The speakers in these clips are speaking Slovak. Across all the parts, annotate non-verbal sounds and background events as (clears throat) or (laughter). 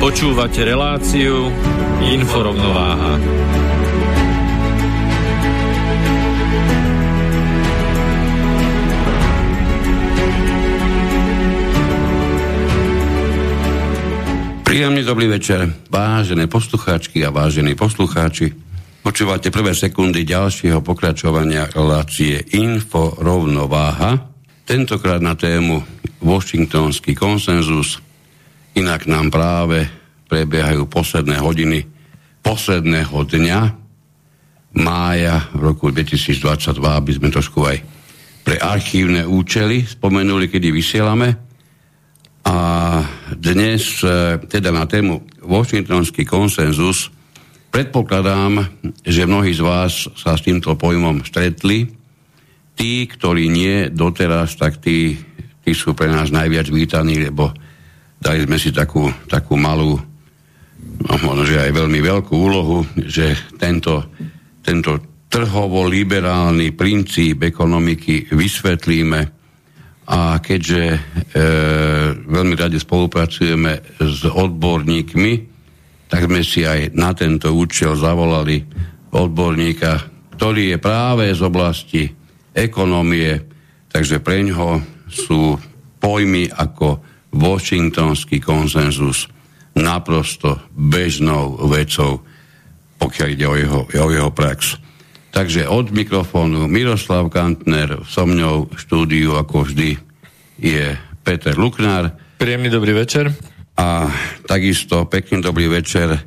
Počúvate reláciu Inforovnováha. Príjemný dobrý večer, vážené poslucháčky a vážení poslucháči. Počúvate prvé sekundy ďalšieho pokračovania relácie Info rovnováha. Tentokrát na tému Washingtonský konsenzus. Inak nám práve prebiehajú posledné hodiny posledného dňa mája v roku 2022, aby sme trošku aj pre archívne účely spomenuli, kedy vysielame a dnes e, teda na tému Washingtonský konsenzus predpokladám, že mnohí z vás sa s týmto pojmom stretli. Tí, ktorí nie doteraz, tak tí, tí sú pre nás najviac vítaní, lebo dali sme si takú, takú malú, no možno, že aj veľmi veľkú úlohu, že tento, tento trhovo-liberálny princíp ekonomiky vysvetlíme. A keďže e, veľmi radi spolupracujeme s odborníkmi, tak sme si aj na tento účel zavolali odborníka, ktorý je práve z oblasti ekonomie, takže pre ňoho sú pojmy ako Washingtonský konsenzus naprosto bežnou vecou, pokiaľ ide o jeho, o jeho prax. Takže od mikrofónu Miroslav Kantner, so mňou v štúdiu ako vždy je Peter Luknár. Príjemný dobrý večer. A takisto pekný dobrý večer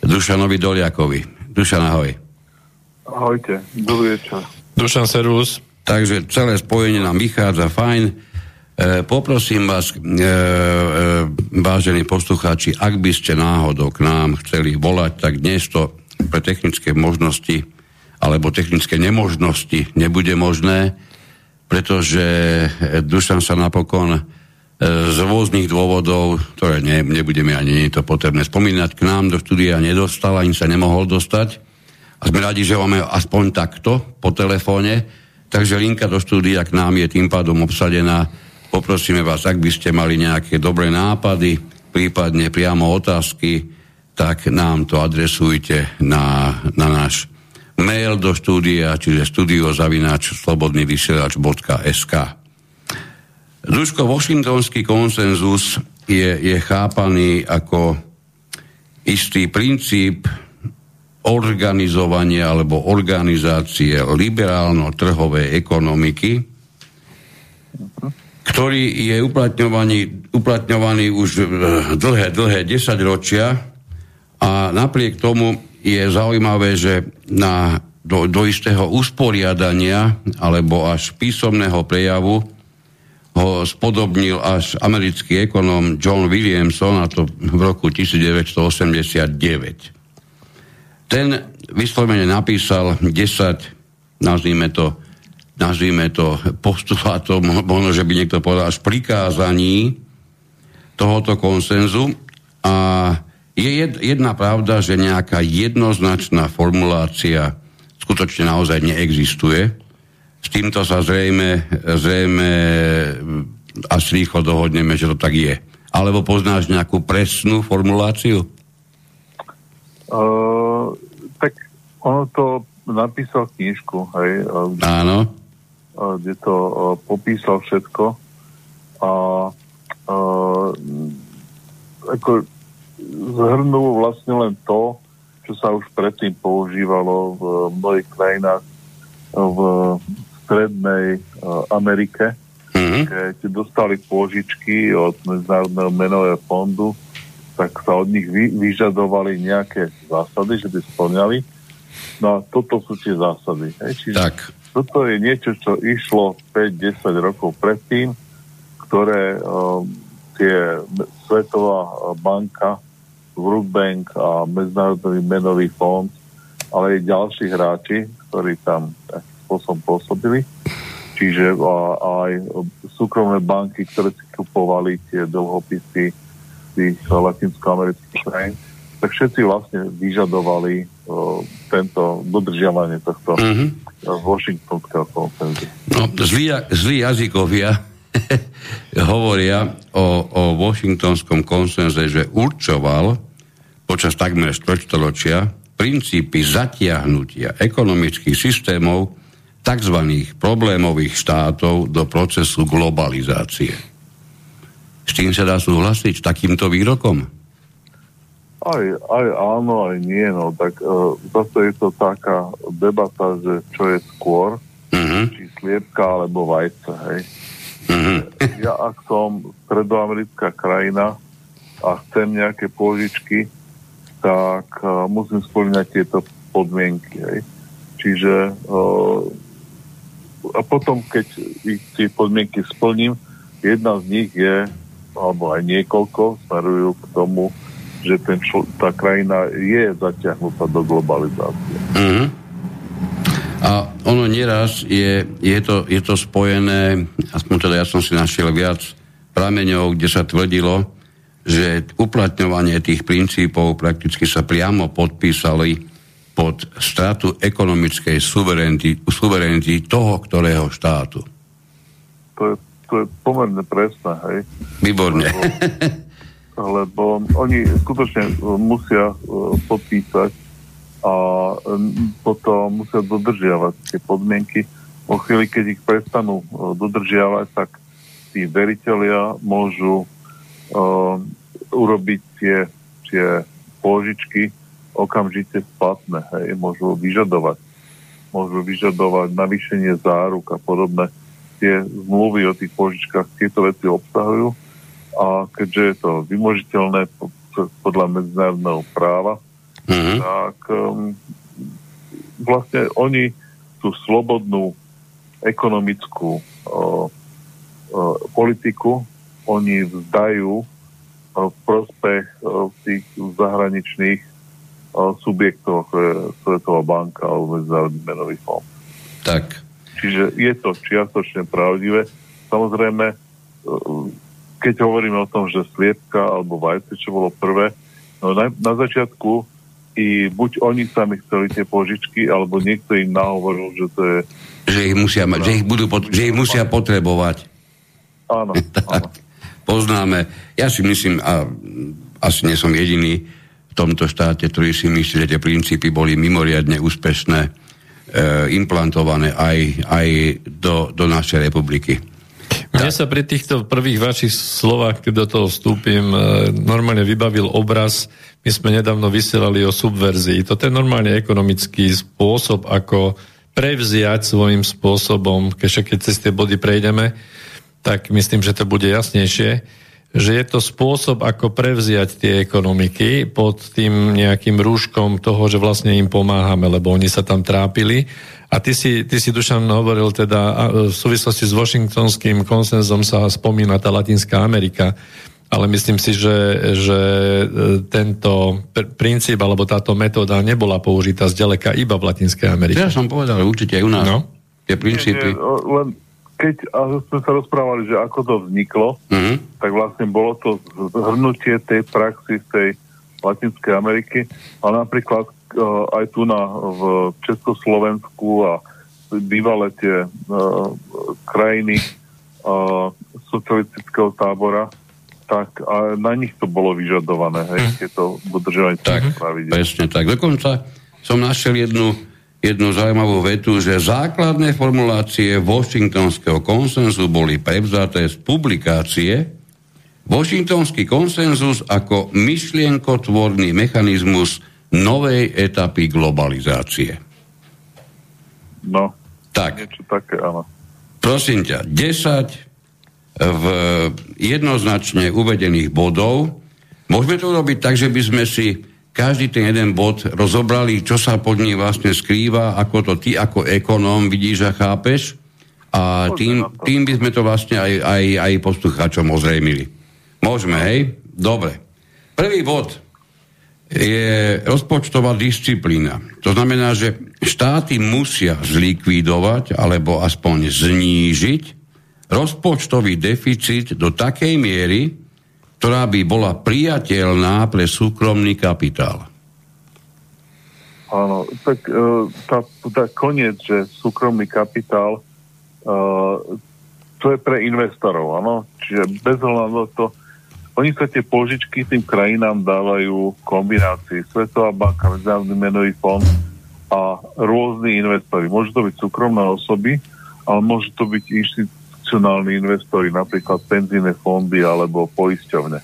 Dušanovi Doliakovi. Dušan, ahoj. Ahojte, dobrý večer. Dušan, servus. Takže celé spojenie nám vychádza fajn. E, poprosím vás, e, e, vážení poslucháči, ak by ste náhodou k nám chceli volať, tak dnes to pre technické možnosti alebo technické nemožnosti nebude možné, pretože Dušan sa napokon e, z rôznych dôvodov, ktoré ne, nebudeme ani nie to potrebné spomínať, k nám do štúdia nedostal, ani sa nemohol dostať. A sme radi, že máme aspoň takto po telefóne, takže linka do štúdia k nám je tým pádom obsadená. Poprosíme vás, ak by ste mali nejaké dobré nápady, prípadne priamo otázky, tak nám to adresujte na, na náš mail do štúdia, čiže studiozavináč slobodnyvysielač.sk Duško, Washingtonský konsenzus je, je chápaný ako istý princíp organizovania alebo organizácie liberálno-trhovej ekonomiky, ktorý je uplatňovaný, uplatňovaný už eh, dlhé, dlhé desaťročia a napriek tomu je zaujímavé, že na, do, do istého usporiadania alebo až písomného prejavu ho spodobnil až americký ekonóm John Williamson a to v roku 1989. Ten vyslovene napísal 10, nazvime to, nazvime to postulátom, možno, že by niekto povedal až prikázaní tohoto konsenzu a je jedna pravda, že nejaká jednoznačná formulácia skutočne naozaj neexistuje. S týmto sa zrejme, zrejme až rýchlo dohodneme, že to tak je. Alebo poznáš nejakú presnú formuláciu? Uh, tak ono to napísal knižku, hej. Áno. Kde to uh, popísal všetko. A uh, ako zhrnú vlastne len to, čo sa už predtým používalo v mnohých krajinách v strednej Amerike, mm-hmm. keď dostali pôžičky od Medzinárodného menového fondu, tak sa od nich vy, vyžadovali nejaké zásady, že by splňali. No a toto sú tie zásady. Hej? Čiže tak. Toto je niečo, čo išlo 5-10 rokov predtým, ktoré um, tie Svetová banka, World Bank a Medzinárodný menový fond, ale aj ďalší hráči, ktorí tam spôsobom pôsobili. Čiže aj súkromné banky, ktoré si kupovali tie dlhopisy tých latinskoamerických krajín, tak všetci vlastne vyžadovali o, tento dodržiavanie tohto mm-hmm. Washingtonského koncenzu. No, zlí, zlí jazykovia (laughs) hovoria o, o Washingtonskom konsenze, že určoval počas takmer štvrťstoročia princípy zatiahnutia ekonomických systémov tzv. problémových štátov do procesu globalizácie. S tým sa dá súhlasiť s takýmto výrokom? Aj, aj áno, aj nie. No. Tak uh, zase je to taká debata, že čo je skôr, uh-huh. či sliepka alebo vajce. Hej. Uh-huh. Ja ak som stredoamerická krajina a chcem nejaké pôžičky, tak uh, musím splňať tieto podmienky. Hej. Čiže uh, a potom, keď ich tie podmienky splním, jedna z nich je, alebo aj niekoľko, smerujú k tomu, že ten čl- tá krajina je zaťahnutá do globalizácie. Mm-hmm. A ono nieraz je, je, to, je to spojené, aspoň teda ja som si našiel viac prameňov, kde sa tvrdilo, že uplatňovanie tých princípov prakticky sa priamo podpísali pod stratu ekonomickej suverenity, suverenity toho, ktorého štátu. To je, to je pomerne presné, hej? Výborne. Lebo, lebo oni skutočne musia uh, podpísať a potom musia dodržiavať tie podmienky. Po chvíli, keď ich prestanú dodržiavať, tak tí veriteľia môžu uh, urobiť tie, tie pôžičky okamžite splatné. Hej. Môžu vyžadovať. Môžu vyžadovať navýšenie záruk a podobné. Tie zmluvy o tých pôžičkách tieto veci obsahujú a keďže je to vymožiteľné podľa medzinárodného práva, mm-hmm. tak um, vlastne oni tú slobodnú ekonomickú uh, uh, politiku oni vzdajú uh, v prospech uh, tých zahraničných uh, subjektov, ako je Svetová banka alebo Medzinárodný menový fond. Tak. Čiže je to čiastočne pravdivé. Samozrejme, uh, keď hovoríme o tom, že sliepka alebo vajce, čo bolo prvé, no na, na začiatku i buď oni sami chceli tie požičky, alebo niekto im nahovoril, že to je... Že ich musia, mať, že ich, budú pot- že ich musia potrebovať. Áno, (laughs) tak, áno. Poznáme. Ja si myslím, a asi nie som jediný v tomto štáte, ktorý si myslí, že tie princípy boli mimoriadne úspešné, e, implantované aj, aj do, do našej republiky. Mne sa pri týchto prvých vašich slovách, keď do toho vstúpim, e, normálne vybavil obraz. My sme nedávno vysielali o subverzii. Toto je normálne ekonomický spôsob, ako prevziať svojím spôsobom, keďže keď cez tie body prejdeme, tak myslím, že to bude jasnejšie, že je to spôsob, ako prevziať tie ekonomiky pod tým nejakým rúškom toho, že vlastne im pomáhame, lebo oni sa tam trápili a ty si, ty si Dušan hovoril teda, v súvislosti s Washingtonským konsenzom sa spomína tá Latinská Amerika, ale myslím si, že, že e, tento pr- princíp alebo táto metóda nebola použitá zďaleka iba v Latinskej Amerike. Ja som povedal, určite aj u nás. No? Tie princípy. Nie, nie, len keď sme sa rozprávali, že ako to vzniklo, mm-hmm. tak vlastne bolo to zhrnutie tej praxi z tej Latinskej Ameriky. A napríklad uh, aj tu na, v Československu a bývalé tie uh, krajiny uh, socialistického tábora, tak a na nich to bolo vyžadované, hej, keď to dodržovanie tak, pravidel. Presne tak. Dokonca som našiel jednu, jednu zaujímavú vetu, že základné formulácie Washingtonského konsenzu boli prevzaté z publikácie Washingtonský konsenzus ako myšlienkotvorný mechanizmus novej etapy globalizácie. No, Tak, niečo také, áno. prosím ťa, 10 v jednoznačne uvedených bodov. Môžeme to urobiť tak, že by sme si každý ten jeden bod rozobrali, čo sa pod ním vlastne skrýva, ako to ty ako ekonóm vidíš a chápeš. A tým, tým by sme to vlastne aj, aj, aj poslucháčom ozrejmili. Môžeme, hej? Dobre. Prvý bod je rozpočtová disciplína. To znamená, že štáty musia zlikvidovať alebo aspoň znížiť rozpočtový deficit do takej miery, ktorá by bola priateľná pre súkromný kapitál. Áno, tak uh, tá, tá koniec, že súkromný kapitál, uh, to je pre investorov, áno. Čiže bez hľadu to, oni sa tie požičky tým krajinám dávajú v kombinácii Svetová banka, Medzinárodný menový fond a rôzni investori. Môžu to byť súkromné osoby, ale môžu to byť inštitucionálni investori, napríklad penzíne fondy alebo poisťovne.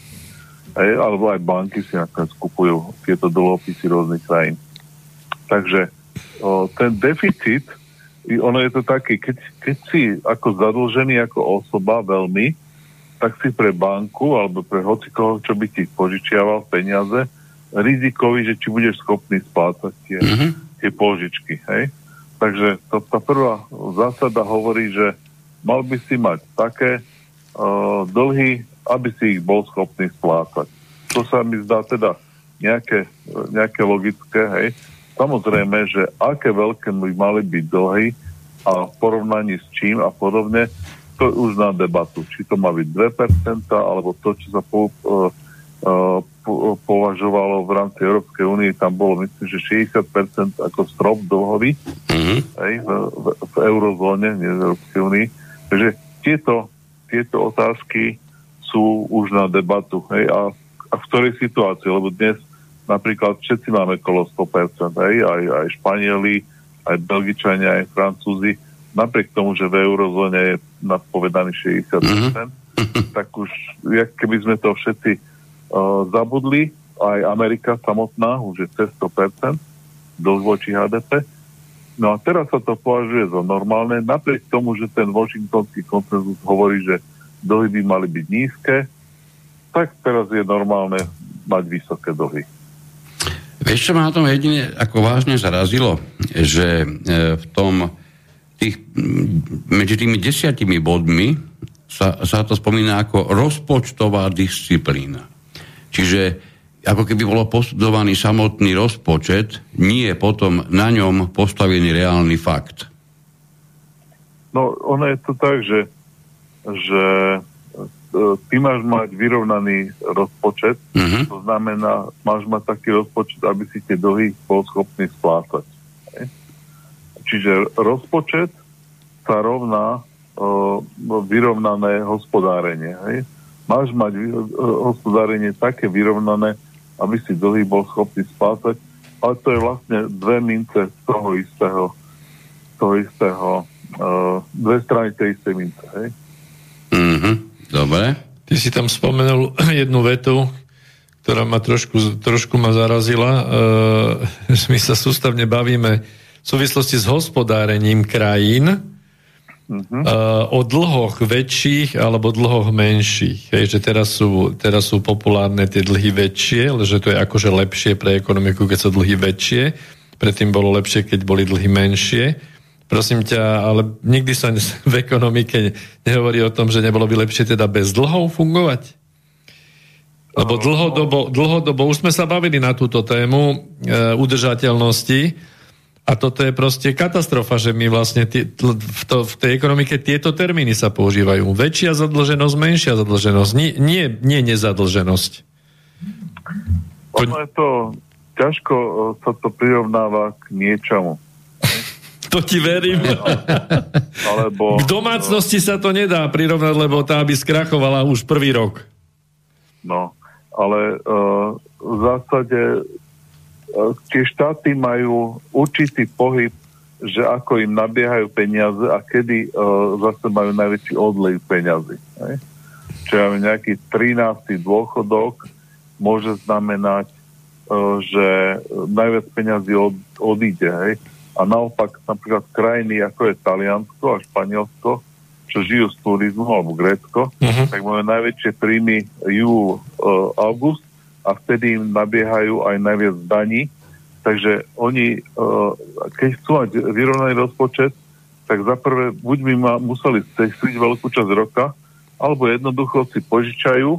Ej, alebo aj banky si nakoniec kupujú tieto dlhopisy rôznych krajín. Takže o, ten deficit, ono je to taký, keď, keď si ako zadlžený ako osoba veľmi, tak si pre banku alebo pre hocikoho, čo by ti požičiaval peniaze, rizikový, že či budeš schopný splácať tie, Mhm. tie požičky. Hej? Takže to, tá prvá zásada hovorí, že mal by si mať také uh, dlhy, aby si ich bol schopný splácať. To sa mi zdá teda nejaké, nejaké logické, hej. Samozrejme, že aké veľké by mali byť dlhy a v porovnaní s čím a podobne, to je už na debatu. Či to má byť 2%, alebo to, čo sa po, uh, uh, po, považovalo v rámci Európskej únie, tam bolo myslím, že 60% ako strop dlhový Mhm. hej, v, v, v eurozóne, nie v Európskej únii. Takže tieto, tieto otázky sú už na debatu. Hej, a, a v ktorej situácii? Lebo dnes napríklad všetci máme kolo 100%, hej, aj, aj Španieli, aj Belgičania, aj Francúzi. Napriek tomu, že v eurozóne je nadpovedaný 60%, (laughs) tak už, jak keby sme to všetci uh, zabudli, aj Amerika samotná už je cez 100%, dosť voči HDP. No a teraz sa to považuje za normálne, napriek tomu, že ten Washingtonský konsenzus hovorí, že dlhy by mali byť nízke, tak teraz je normálne mať vysoké dlhy. Vieš, čo ma na tom jedine ako vážne zarazilo? Že e, v tom tých, medzi tými desiatimi bodmi sa, sa to spomína ako rozpočtová disciplína. Čiže ako keby bolo posudovaný samotný rozpočet, nie je potom na ňom postavený reálny fakt. No, ono je to tak, že, že e, ty máš mať vyrovnaný rozpočet, Mhm. to znamená, máš mať taký rozpočet, aby si tie dlhy bol schopný splácať. Čiže rozpočet sa rovná uh, vyrovnané hospodárenie. Hej. Máš mať uh, hospodárenie také vyrovnané, aby si dlhy bol schopný splácať, ale to je vlastne dve mince z toho istého, toho istého uh, dve strany tej istej mince. Hej. Mhm. Dobre. Ty si tam spomenul (clears throat) jednu vetu, ktorá ma trošku, trošku ma zarazila. E, (laughs) my sa sústavne bavíme v súvislosti s hospodárením krajín E, o dlhoch väčších alebo dlhoch menších. Hej, že teraz sú, teraz sú populárne tie dlhy väčšie, že to je akože lepšie pre ekonomiku, keď sú dlhy väčšie. Predtým bolo lepšie, keď boli dlhy menšie. Prosím ťa, ale nikdy sa (laughs) v ekonomike nehovorí o tom, že nebolo by lepšie teda bez dlhov fungovať? Lebo dlhodobo, dlhodobo už sme sa bavili na túto tému e, udržateľnosti a toto je proste katastrofa, že my vlastne tl- v, to, v tej ekonomike tieto termíny sa používajú. Väčšia zadlženosť, menšia zadlženosť, nie, nie, nie nezadlženosť. Ono je to, ťažko uh, sa to prirovnáva k niečomu. To ti verím. Alebo, K domácnosti sa to nedá prirovnať, lebo tá by skrachovala už prvý rok. No, ale uh, v zásade tie štáty majú určitý pohyb, že ako im nabiehajú peniaze a kedy uh, zase majú najväčší odlej peniazy. Hej? čo ja nejaký 13. dôchodok môže znamenať, e, že najviac peňazí od, odíde. Hej? A naopak napríklad krajiny ako je Taliansko a Španielsko, čo žijú z turizmu, alebo Grécko, uh-huh. tak máme najväčšie príjmy júl, uh, august a vtedy im nabiehajú aj najviac daní. Takže oni, uh, keď chcú mať vyrovnaný rozpočet, tak zaprvé buď by ma museli cestriť veľkú časť roka, alebo jednoducho si požičajú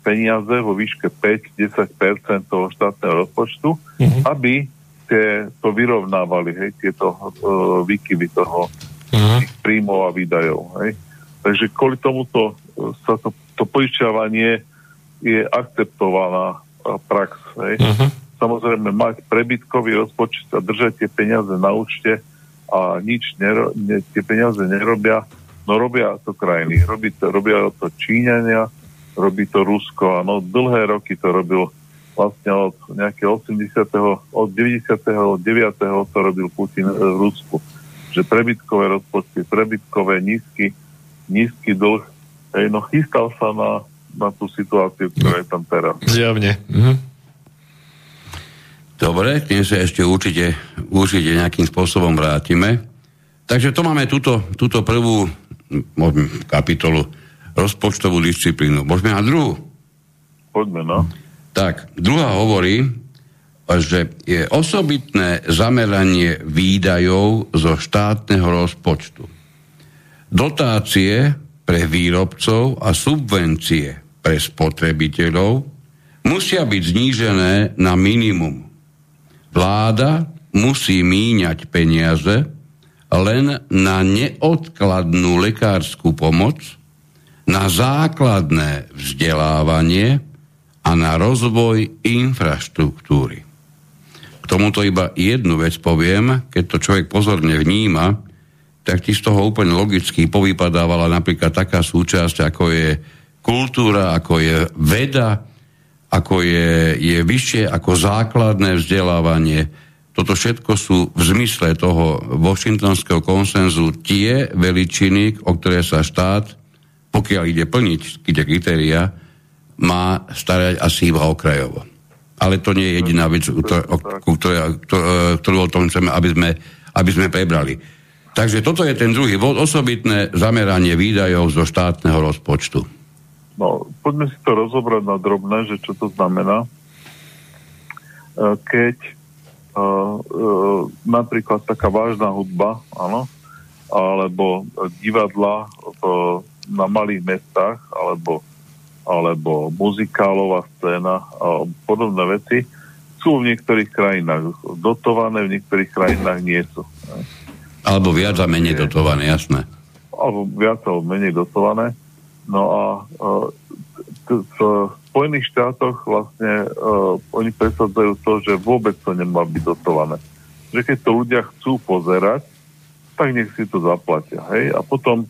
peniaze vo výške 5-10% toho štátneho rozpočtu, uh-huh. aby tie, to vyrovnávali, hej, tieto uh, výkyvy toho uh-huh. príjmov a výdajov. Hej. Takže kvôli tomuto sa to, to požičiavanie je akceptovaná prax. Hej. Uh-huh. Samozrejme, mať prebytkový rozpočet a držať tie peniaze na účte a nič nero, ne, tie peniaze nerobia, no robia to krajiny. Robí to, robia to Číňania, robí to Rusko. Áno, dlhé roky to robil vlastne od nejakého 80. od 99. to robil Putin v Rusku že prebytkové rozpočty, prebytkové nízky, nízky dlh, hej, no chystal sa na, na tú situáciu, ktorá je tam teraz. Zjavne. Mhm. Dobre, k sa ešte určite, určite nejakým spôsobom vrátime. Takže to máme túto, túto prvú kapitolu rozpočtovú disciplínu. Môžeme na druhú? Poďme, no. Tak, druhá hovorí, že je osobitné zameranie výdajov zo štátneho rozpočtu. Dotácie pre výrobcov a subvencie pre spotrebiteľov musia byť znížené na minimum. Vláda musí míňať peniaze len na neodkladnú lekárskú pomoc, na základné vzdelávanie a na rozvoj infraštruktúry tomuto iba jednu vec poviem, keď to človek pozorne vníma, tak ti z toho úplne logicky povypadávala napríklad taká súčasť, ako je kultúra, ako je veda, ako je, je vyššie ako základné vzdelávanie. Toto všetko sú v zmysle toho Washingtonského konsenzu tie veličiny, o ktoré sa štát, pokiaľ ide plniť tie kritéria, má starať asi iba okrajovo ale to nie je jediná vec, ktorú o tom chceme, aby sme, aby sme prebrali. Takže toto je ten druhý bod, osobitné zameranie výdajov zo štátneho rozpočtu. No, poďme si to rozobrať na drobné, že čo to znamená. E, keď uh, uh, napríklad taká vážna hudba, áno, alebo divadla v, na malých mestách, alebo alebo muzikálová scéna a podobné veci sú v niektorých krajinách dotované, v niektorých krajinách nie sú. Alebo viac a menej dotované, jasné. Alebo viac alebo menej dotované. No a v Spojených štátoch vlastne uh, oni presadzajú to, že vôbec to nemá byť dotované. Že keď to ľudia chcú pozerať, tak nech si to zaplatia. Hej? A potom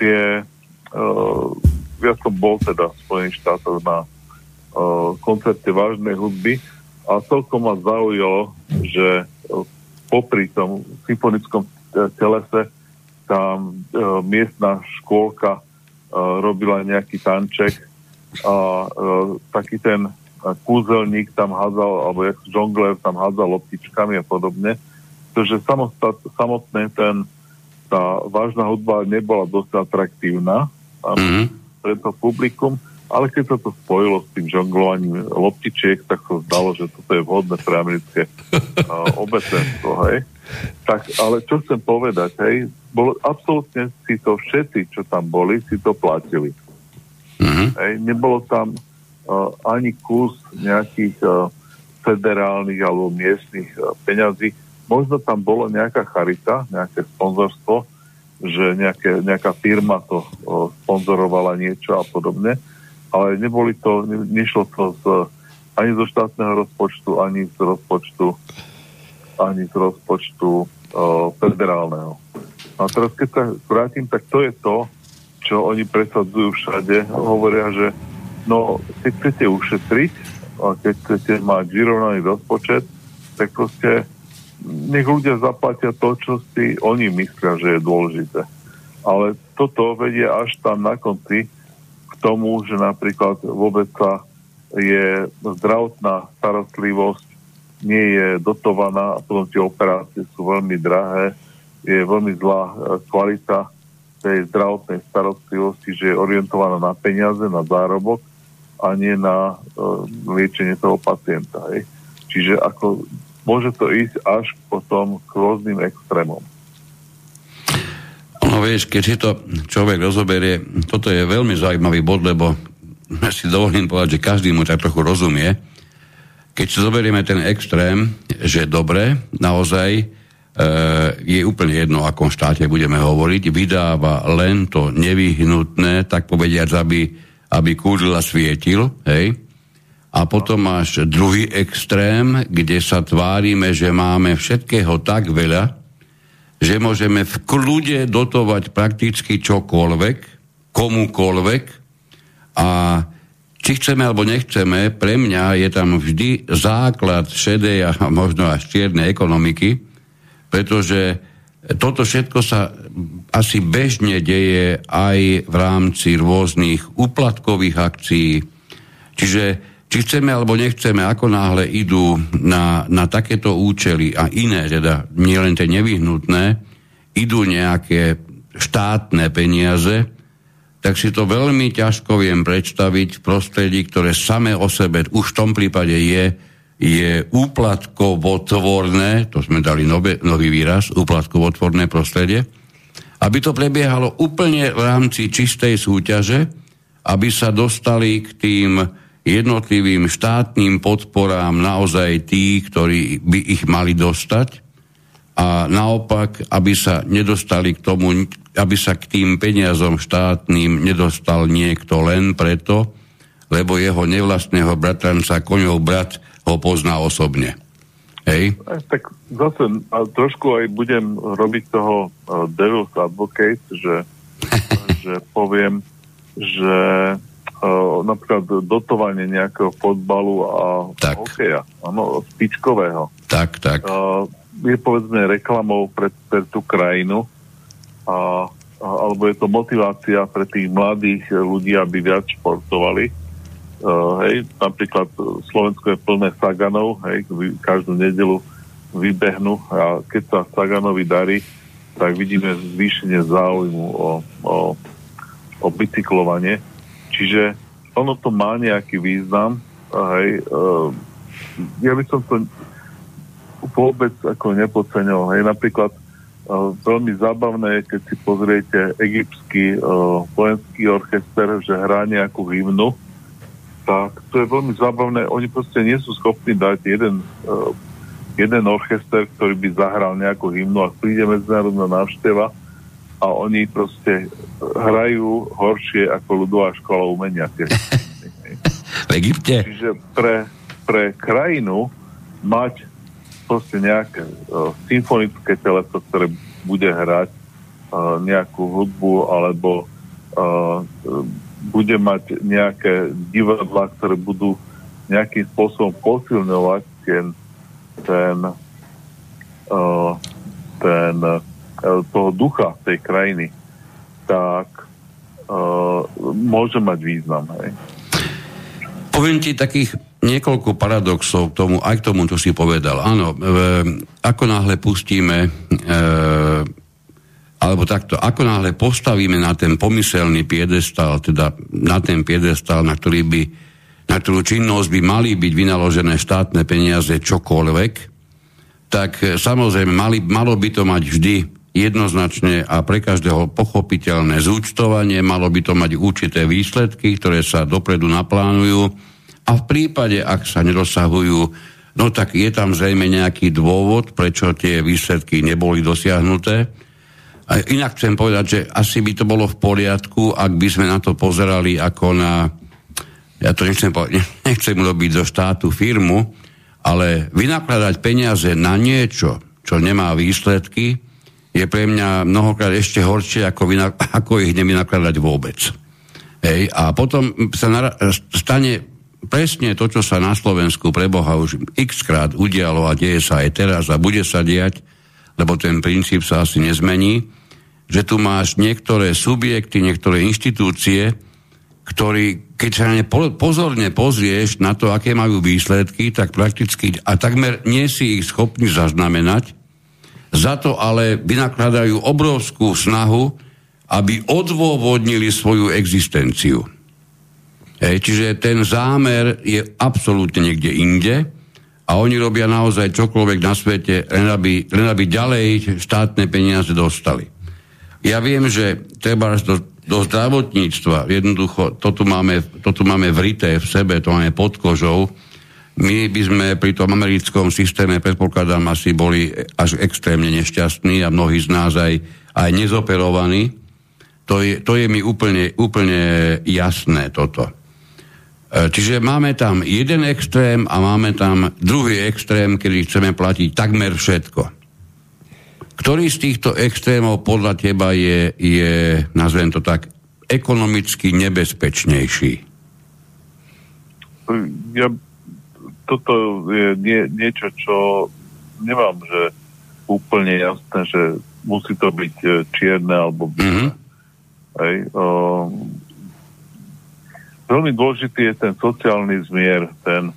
tie uh, ja som bol teda v Spojených štátoch na koncerte vážnej hudby a celkom ma zaujalo, že uh, popri tom symfonickom telese tam uh, miestna škôlka uh, robila nejaký tanček a uh, taký ten uh, kúzelník tam hádzal, alebo jak žongler tam hádzal loptičkami a podobne. Takže samotné ten, tá vážna hudba nebola dosť atraktívna. mm-hmm pre to publikum, ale keď sa to spojilo s tým žonglovaním loptičiek, tak sa zdalo, že toto je vhodné pre americké uh, (laughs) obecenstvo, hej. Tak, ale čo chcem povedať, hej, bolo, absolútne si to všetci, čo tam boli, si to platili. Mm-hmm. Hej, nebolo tam uh, ani kus nejakých uh, federálnych alebo miestnych uh, peňazí. Možno tam bolo nejaká charita, nejaké sponzorstvo, že nejaké, nejaká firma to o, sponzorovala niečo a podobne, ale neboli to, ne, nešlo to z, ani zo štátneho rozpočtu, ani z rozpočtu ani z rozpočtu o, federálneho. A teraz keď sa vrátim, tak to je to, čo oni presadzujú všade. Hovoria, že no, keď chcete ušetriť a keď chcete mať vyrovnaný rozpočet, tak proste nech ľudia zaplatia to, čo si oni myslia, že je dôležité. Ale toto vedie až tam na konci tomu, že napríklad vôbec sa je zdravotná starostlivosť nie je dotovaná a potom tie operácie sú veľmi drahé, je veľmi zlá e, kvalita tej zdravotnej starostlivosti, že je orientovaná na peniaze, na zárobok a nie na uh, liečenie toho pacienta. Hej. Čiže ako môže to ísť až potom k rôznym extrémom. No vieš, keď si to človek rozoberie, toto je veľmi zaujímavý bod, lebo si dovolím povedať, že každý mu tak trochu rozumie. Keď si zoberieme ten extrém, že dobre, naozaj e, je úplne jedno, o akom štáte budeme hovoriť, vydáva len to nevyhnutné, tak povediať, aby, aby kúrila svietil, hej, a potom máš druhý extrém, kde sa tvárime, že máme všetkého tak veľa, že môžeme v kľude dotovať prakticky čokoľvek, komukoľvek a či chceme alebo nechceme, pre mňa je tam vždy základ šedej a možno až čiernej ekonomiky, pretože toto všetko sa asi bežne deje aj v rámci rôznych úplatkových akcií. Čiže či chceme alebo nechceme, ako náhle idú na, na takéto účely a iné, teda nie len tie nevyhnutné, idú nejaké štátne peniaze, tak si to veľmi ťažko viem predstaviť v prostredí, ktoré same o sebe už v tom prípade je, je úplatkovotvorné, to sme dali nové, nový výraz, úplatkovotvorné prostredie, aby to prebiehalo úplne v rámci čistej súťaže, aby sa dostali k tým jednotlivým štátnym podporám naozaj tí, ktorí by ich mali dostať a naopak, aby sa nedostali k tomu, aby sa k tým peniazom štátnym nedostal niekto len preto, lebo jeho nevlastného bratranca, koňov brat, ho pozná osobne. Hej? Tak zase trošku aj budem robiť toho uh, devil's advocate, že, (laughs) že poviem, že napríklad dotovanie nejakého fotbalu a tak. hokeja, áno, špičkového. Tak, tak. Uh, je povedzme reklamou pre, pre tú krajinu a, a, alebo je to motivácia pre tých mladých ľudí, aby viac športovali. Uh, hej, napríklad Slovensko je plné Saganov, hej, každú nedelu vybehnú a keď sa Saganovi darí, tak vidíme zvýšenie záujmu o, o, o bicyklovanie Čiže ono to má nejaký význam. Hej, uh, ja by som to vôbec ako nepodceňoval. Hej, napríklad uh, veľmi zábavné je, keď si pozriete egyptský uh, vojenský orchester, že hrá nejakú hymnu, tak to je veľmi zábavné. Oni proste nie sú schopní dať jeden, jeden orchester, ktorý by zahral nejakú hymnu a príde medzinárodná návšteva a oni proste hrajú horšie ako ľudová škola umenia. (laughs) v Egypte? Čiže pre, pre krajinu mať proste nejaké uh, symfonické teleso, ktoré bude hrať uh, nejakú hudbu alebo uh, bude mať nejaké divadla, ktoré budú nejakým spôsobom posilňovať ten, ten, uh, ten toho ducha tej krajiny, tak uh, môže mať význam. Hej. Poviem ti takých niekoľko paradoxov k tomu, aj k tomu, čo si povedal. Áno, e, ako náhle pustíme, e, alebo takto, ako náhle postavíme na ten pomyselný piedestal, teda na ten piedestal, na ktorý by na ktorú činnosť by mali byť vynaložené štátne peniaze čokoľvek, tak samozrejme mali, malo by to mať vždy jednoznačne a pre každého pochopiteľné zúčtovanie, malo by to mať určité výsledky, ktoré sa dopredu naplánujú a v prípade, ak sa nedosahujú, no tak je tam zrejme nejaký dôvod, prečo tie výsledky neboli dosiahnuté. A inak chcem povedať, že asi by to bolo v poriadku, ak by sme na to pozerali ako na, ja to nechcem povedať, (laughs) nechcem robiť zo štátu firmu, ale vynakladať peniaze na niečo, čo nemá výsledky, je pre mňa mnohokrát ešte horšie, ako, vyna, (laughs) ako ich nevynakladať vôbec. Hej, a potom sa nara- stane presne to, čo sa na Slovensku pre Boha už x krát udialo a deje sa aj teraz a bude sa diať, lebo ten princíp sa asi nezmení, že tu máš niektoré subjekty, niektoré inštitúcie, ktorí, keď sa ne pozorne pozrieš na to, aké majú výsledky, tak prakticky a takmer nie si ich schopný zaznamenať, za to ale vynakladajú obrovskú snahu, aby odôvodnili svoju existenciu. Hej, čiže ten zámer je absolútne niekde inde a oni robia naozaj čokoľvek na svete, len aby, len aby ďalej štátne peniaze dostali. Ja viem, že treba do, do zdravotníctva, jednoducho, to tu, máme, máme vrité v sebe, to máme pod kožou, my by sme pri tom americkom systéme, predpokladám, asi boli až extrémne nešťastní a mnohí z nás aj, aj nezoperovaní. To je, to je mi úplne, úplne jasné toto. E, čiže máme tam jeden extrém a máme tam druhý extrém, kedy chceme platiť takmer všetko. Ktorý z týchto extrémov podľa teba je, je nazvem to tak, ekonomicky nebezpečnejší? Ja, toto je nie, niečo, čo nemám, že úplne jasné, že musí to byť e, čierne alebo biele. Mm-hmm. Hej, um, veľmi dôležitý je ten sociálny zmier, ten,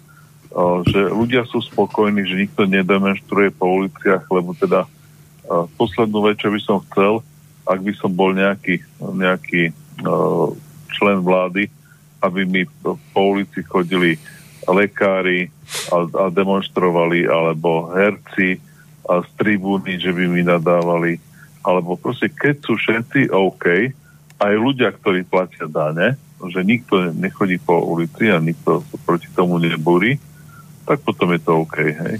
o, že ľudia sú spokojní, že nikto nedemonstruje po uliciach, lebo teda o, poslednú vec, čo by som chcel, ak by som bol nejaký, nejaký o, člen vlády, aby mi po ulici chodili lekári a, a demonstrovali, alebo herci a z tribúny, že by mi nadávali, alebo proste keď sú všetci OK, aj ľudia, ktorí platia dane, že nikto nechodí po ulici a nikto proti tomu nebúri, tak potom je to OK. Hej?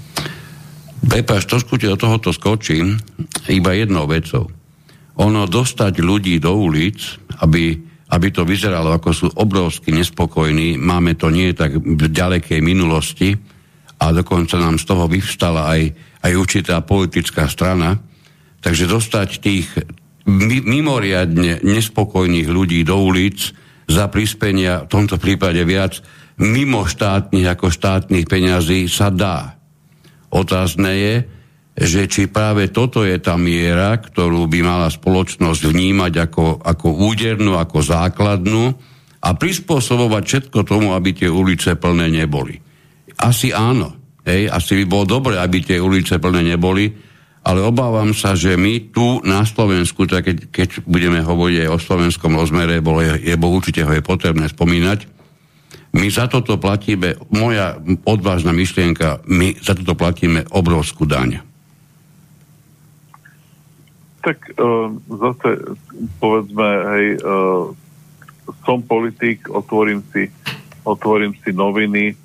Prepaš, trošku ti do tohoto skočím iba jednou vecou. Ono dostať ľudí do ulic, aby, aby to vyzeralo, ako sú obrovsky nespokojní, máme to nie tak v ďalekej minulosti a dokonca nám z toho vyvstala aj, aj určitá politická strana. Takže dostať tých mimoriadne nespokojných ľudí do ulic za prispenia, v tomto prípade viac, mimo štátnych ako štátnych peňazí sa dá. Otázne je, že či práve toto je tá miera, ktorú by mala spoločnosť vnímať ako, ako údernú, ako základnú a prispôsobovať všetko tomu, aby tie ulice plné neboli. Asi áno. Hej, asi by bolo dobre, aby tie ulice plné neboli, ale obávam sa, že my tu na Slovensku, tak keď, keď budeme hovoriť aj o slovenskom rozmere, bolo je, je, určite ho je potrebné spomínať, my za toto platíme, moja odvážna myšlienka, my za toto platíme obrovskú daň. Tak uh, zase povedzme, hej, uh, som politik, otvorím si, otvorím si noviny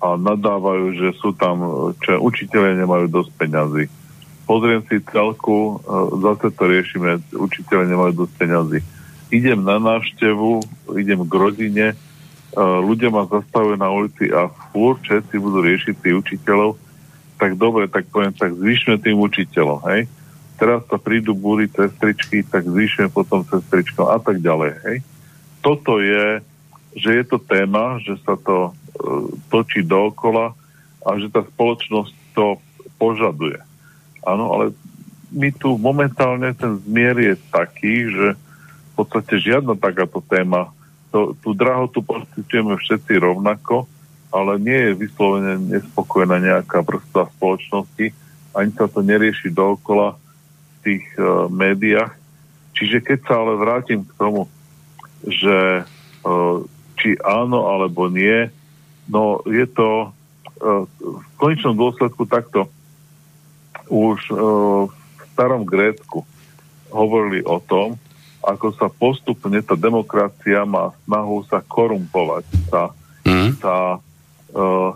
a nadávajú, že sú tam, čo učiteľe nemajú dosť peňazí pozriem si celku, zase to riešime, učiteľe nemajú dosť peňazí. Idem na návštevu, idem k rodine, ľudia ma zastavujú na ulici a fúr všetci budú riešiť tých učiteľov, tak dobre, tak poviem, tak zvýšme tým učiteľom, hej. Teraz sa prídu búry sestričky, tak zvýšme potom sestričkom a tak ďalej, hej. Toto je, že je to téma, že sa to uh, točí dookola a že tá spoločnosť to požaduje. Áno, ale my tu momentálne ten zmier je taký, že v podstate žiadna takáto téma, to, tú drahotu pocitujeme všetci rovnako, ale nie je vyslovene nespokojná nejaká vrstva spoločnosti, ani sa to nerieši dookola tých uh, médiách. Čiže keď sa ale vrátim k tomu, že uh, či áno alebo nie, no je to uh, v konečnom dôsledku takto už uh, v starom Grécku hovorili o tom, ako sa postupne tá demokracia má snahu sa korumpovať, sa, mm. sa uh,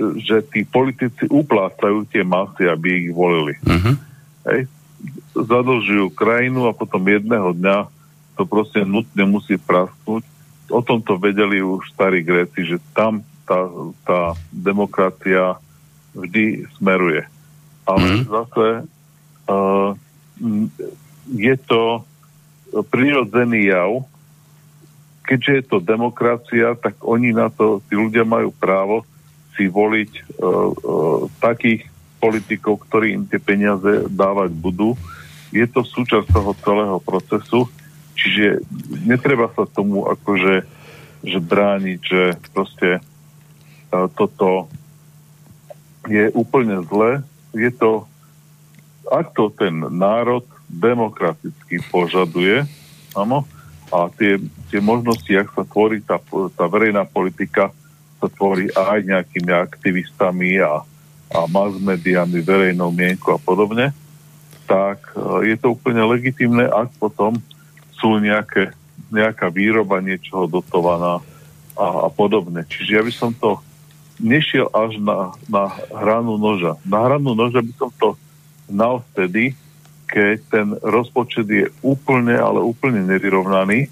že tí politici uplácajú tie masy, aby ich volili. Mm-hmm. Hej. Zadlžujú krajinu a potom jedného dňa to proste nutne musí prasknúť. O tom to vedeli už starí Gréci, že tam tá, tá demokracia vždy smeruje ale mm. zase uh, je to prirodzený jav. Keďže je to demokracia, tak oni na to, tí ľudia majú právo si voliť uh, uh, takých politikov, ktorí im tie peniaze dávať budú. Je to súčasť toho celého procesu, čiže netreba sa tomu akože že brániť, že proste uh, toto je úplne zle. Je to, ak to ten národ demokraticky požaduje, áno, a tie, tie možnosti, ak sa tvorí tá, tá verejná politika, sa tvorí aj nejakými aktivistami a, a mass mediami, verejnou mienku a podobne, tak e, je to úplne legitimné, ak potom sú nejaké, nejaká výroba niečoho dotovaná a, a podobne. Čiže ja by som to nešiel až na, na hranu noža. Na hranu noža by som to znal vtedy, keď ten rozpočet je úplne, ale úplne nevyrovnaný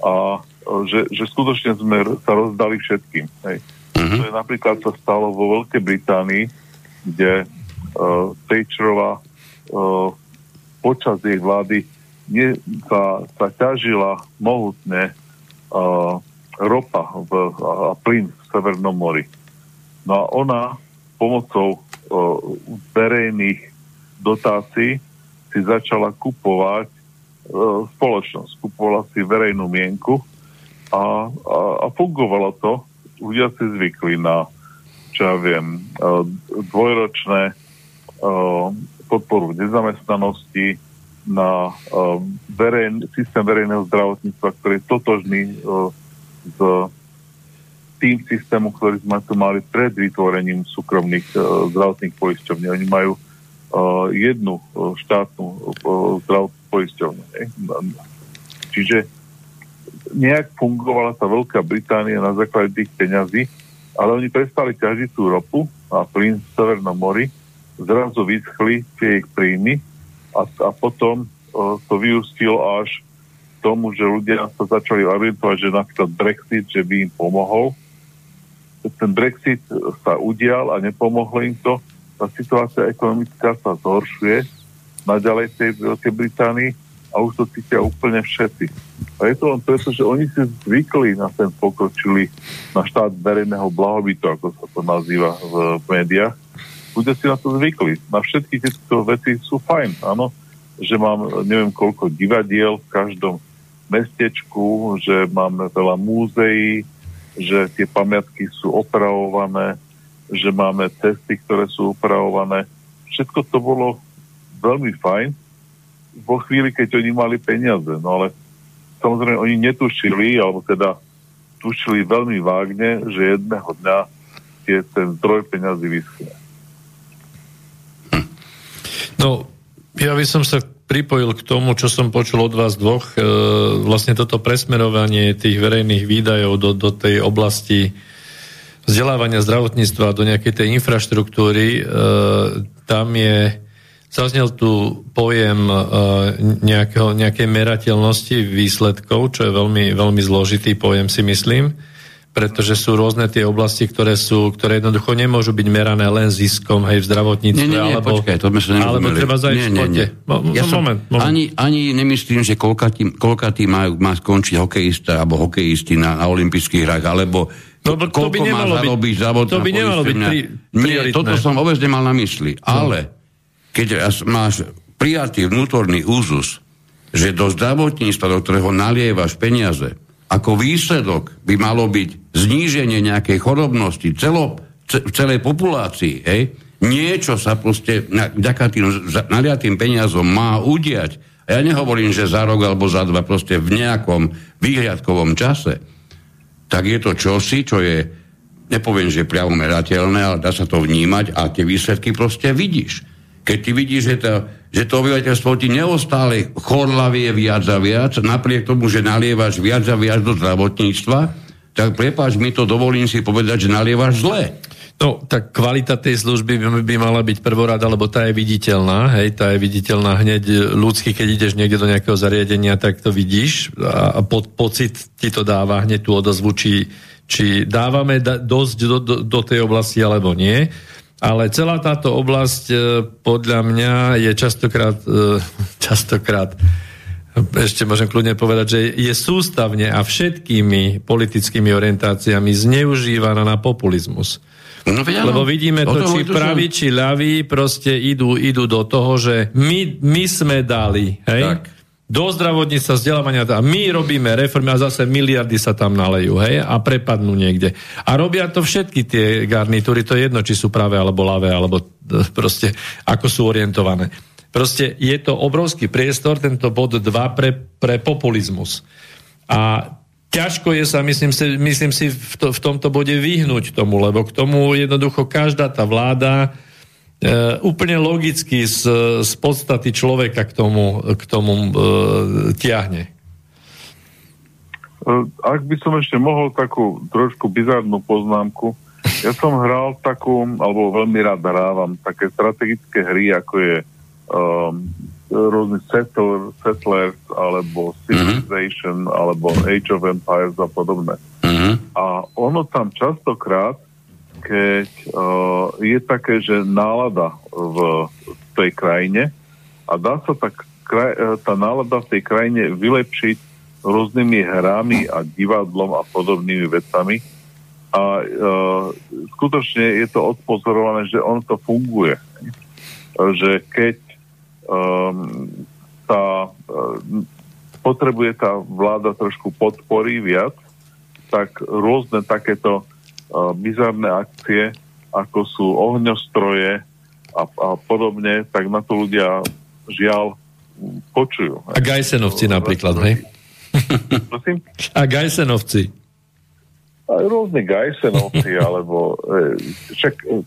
a že, že skutočne sme sa rozdali všetkým. Hej. Uh-huh. To je napríklad sa stalo vo Veľkej Británii, kde uh, Thatcherová uh, počas jej vlády nie, sa, sa ťažila mohutne uh, ropa v, a, plyn v Severnom mori. No a ona pomocou uh, verejných dotácií si začala kupovať e, spoločnosť, kupovala si verejnú mienku a, a, a fungovalo to. Ľudia si zvykli na, čo ja viem, e, dvojročné e, podporu nezamestnanosti, na e, verejn, systém verejného zdravotníctva, ktorý je totožný s tým systémom, ktorý sme tu mali pred vytvorením súkromných zdravotných poisťovní. Oni majú jednu štátnu zdravotnú poisťovňu. Čiže nejak fungovala tá Veľká Británia na základe tých peňazí, ale oni prestali ťažiť tú ropu a plyn v Severnom mori, zrazu vyschli tie ich príjmy a, a potom uh, to vyústilo až tomu, že ľudia sa začali orientovať, že napríklad Brexit, že by im pomohol. Ten Brexit sa udial a nepomohlo im to. Tá situácia ekonomická sa zhoršuje. Naďalej v tej Veľkej Británii a už to cítia úplne všetci. A je to len preto, že oni si zvykli na ten pokročilý, na štát verejného blahobytu, ako sa to nazýva v médiách. Ľudia si na to zvykli. Na všetky tieto veci sú fajn, áno. Že mám neviem koľko divadiel v každom mestečku, že máme veľa múzeí, že tie pamiatky sú opravované, že máme cesty, ktoré sú upravované. Všetko to bolo veľmi fajn vo chvíli, keď oni mali peniaze. No ale samozrejme oni netušili, alebo teda tušili veľmi vágne, že jedného dňa je ten zdroj peniazy vyschne. No, ja by som sa pripojil k tomu, čo som počul od vás dvoch. E, vlastne toto presmerovanie tých verejných výdajov do, do tej oblasti vzdelávania zdravotníctva do nejakej tej infraštruktúry, e, tam je, zaznel tu pojem e, nejakého, nejakej merateľnosti výsledkov, čo je veľmi, veľmi zložitý pojem, si myslím, pretože sú rôzne tie oblasti, ktoré sú, ktoré jednoducho nemôžu byť merané len ziskom, hej, v zdravotníctve, nie, nie, nie, alebo, počkaj, to alebo treba zajsť v športe. Mo, ja som, moment, moment. Ani, ani nemyslím, že koľka tým má, má skončiť hokejista alebo hokejisti na, na olympijských hrách, alebo No, to by nemalo byť, to by nemalo byť pri, Nie, toto som vôbec nemal na mysli. No. Ale keď máš prijatý vnútorný úzus, že do zdravotníctva, do ktorého nalievaš peniaze, ako výsledok by malo byť zníženie nejakej chorobnosti celo, v celej populácii, hej, niečo sa proste vďaka tým naliatým peniazom má udiať. A ja nehovorím, že za rok alebo za dva, proste v nejakom výhľadkovom čase tak je to čosi, čo je, nepoviem, že priamo merateľné, ale dá sa to vnímať a tie výsledky proste vidíš. Keď ty vidíš, že to, že to obyvateľstvo ti neustále chorlavie viac a viac, napriek tomu, že nalievaš viac a viac do zdravotníctva, tak prepáč mi to, dovolím si povedať, že nalievaš zle. No, tak kvalita tej služby by, by mala byť prvorada, lebo tá je viditeľná, hej, tá je viditeľná hneď ľudsky, keď ideš niekde do nejakého zariadenia, tak to vidíš a, a pod, pocit ti to dáva hneď tú odozvu, či, či dávame da, dosť do, do, do tej oblasti alebo nie. Ale celá táto oblasť e, podľa mňa je častokrát, e, (laughs) častokrát ešte môžem kľudne povedať, že je sústavne a všetkými politickými orientáciami zneužívaná na populizmus. No, Lebo vidíme to, to či praví, či ľaví, proste idú, idú do toho, že my, my sme dali, hej? Tak. Do zdravotníctva, vzdelávania a my robíme reformy a zase miliardy sa tam nalejú, hej, a prepadnú niekde. A robia to všetky tie garnitúry, to je jedno, či sú pravé alebo ľavé, alebo e, proste ako sú orientované. Proste je to obrovský priestor, tento bod 2 pre, pre populizmus. A ťažko je sa, myslím si, myslím si v, to, v tomto bode vyhnúť tomu, lebo k tomu jednoducho každá tá vláda úplne logicky z, z podstaty človeka k tomu, k tomu e, tiahne. E, ak by som ešte mohol takú trošku bizarnú poznámku, ja som hral takú, alebo veľmi rád hrávam, také strategické hry, ako je um, rôzny settler, Settlers, alebo Civilization, mm-hmm. alebo Age of Empires a podobné. Mm-hmm. A ono tam častokrát keď uh, je také, že nálada v tej krajine a dá sa tak kraj, uh, tá nálada v tej krajine vylepšiť rôznymi hrami a divadlom a podobnými vecami. A uh, skutočne je to odpozorované, že ono to funguje. Že keď um, tá, uh, potrebuje tá vláda trošku podpory viac, tak rôzne takéto bizarné akcie, ako sú ohňostroje a, a podobne, tak na to ľudia žiaľ počujú. A Gajsenovci napríklad, hej? Prosím? A Gajsenovci. A rôzne Gajsenovci, (laughs) alebo e, však e,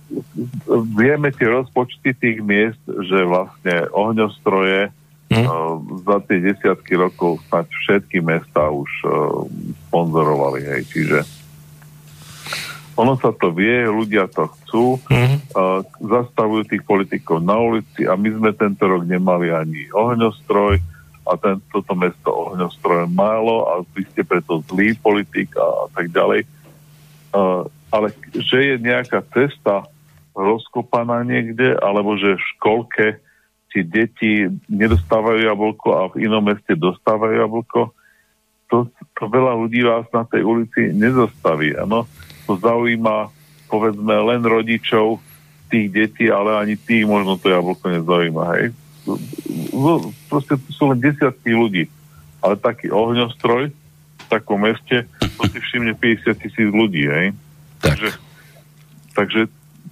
vieme tie rozpočty tých miest, že vlastne ohňostroje hm? e, za tie desiatky rokov snať všetky mesta už e, sponzorovali, hej, čiže ono sa to vie, ľudia to chcú, mm-hmm. zastavujú tých politikov na ulici a my sme tento rok nemali ani ohňostroj a ten, toto mesto ohňostroj málo a vy ste preto zlý politik a, a tak ďalej. Uh, ale že je nejaká cesta rozkopaná niekde, alebo že v školke tie deti nedostávajú jablko a v inom meste dostávajú jablko, to, to veľa ľudí vás na tej ulici nezastaví. Ano? To zaujíma povedzme len rodičov tých detí, ale ani tých možno to jablko nezaujíma, hej. Proste to sú len desiatky ľudí. Ale taký ohňostroj v takom meste, to si všimne 50 tisíc ľudí, hej. Tak. Takže, takže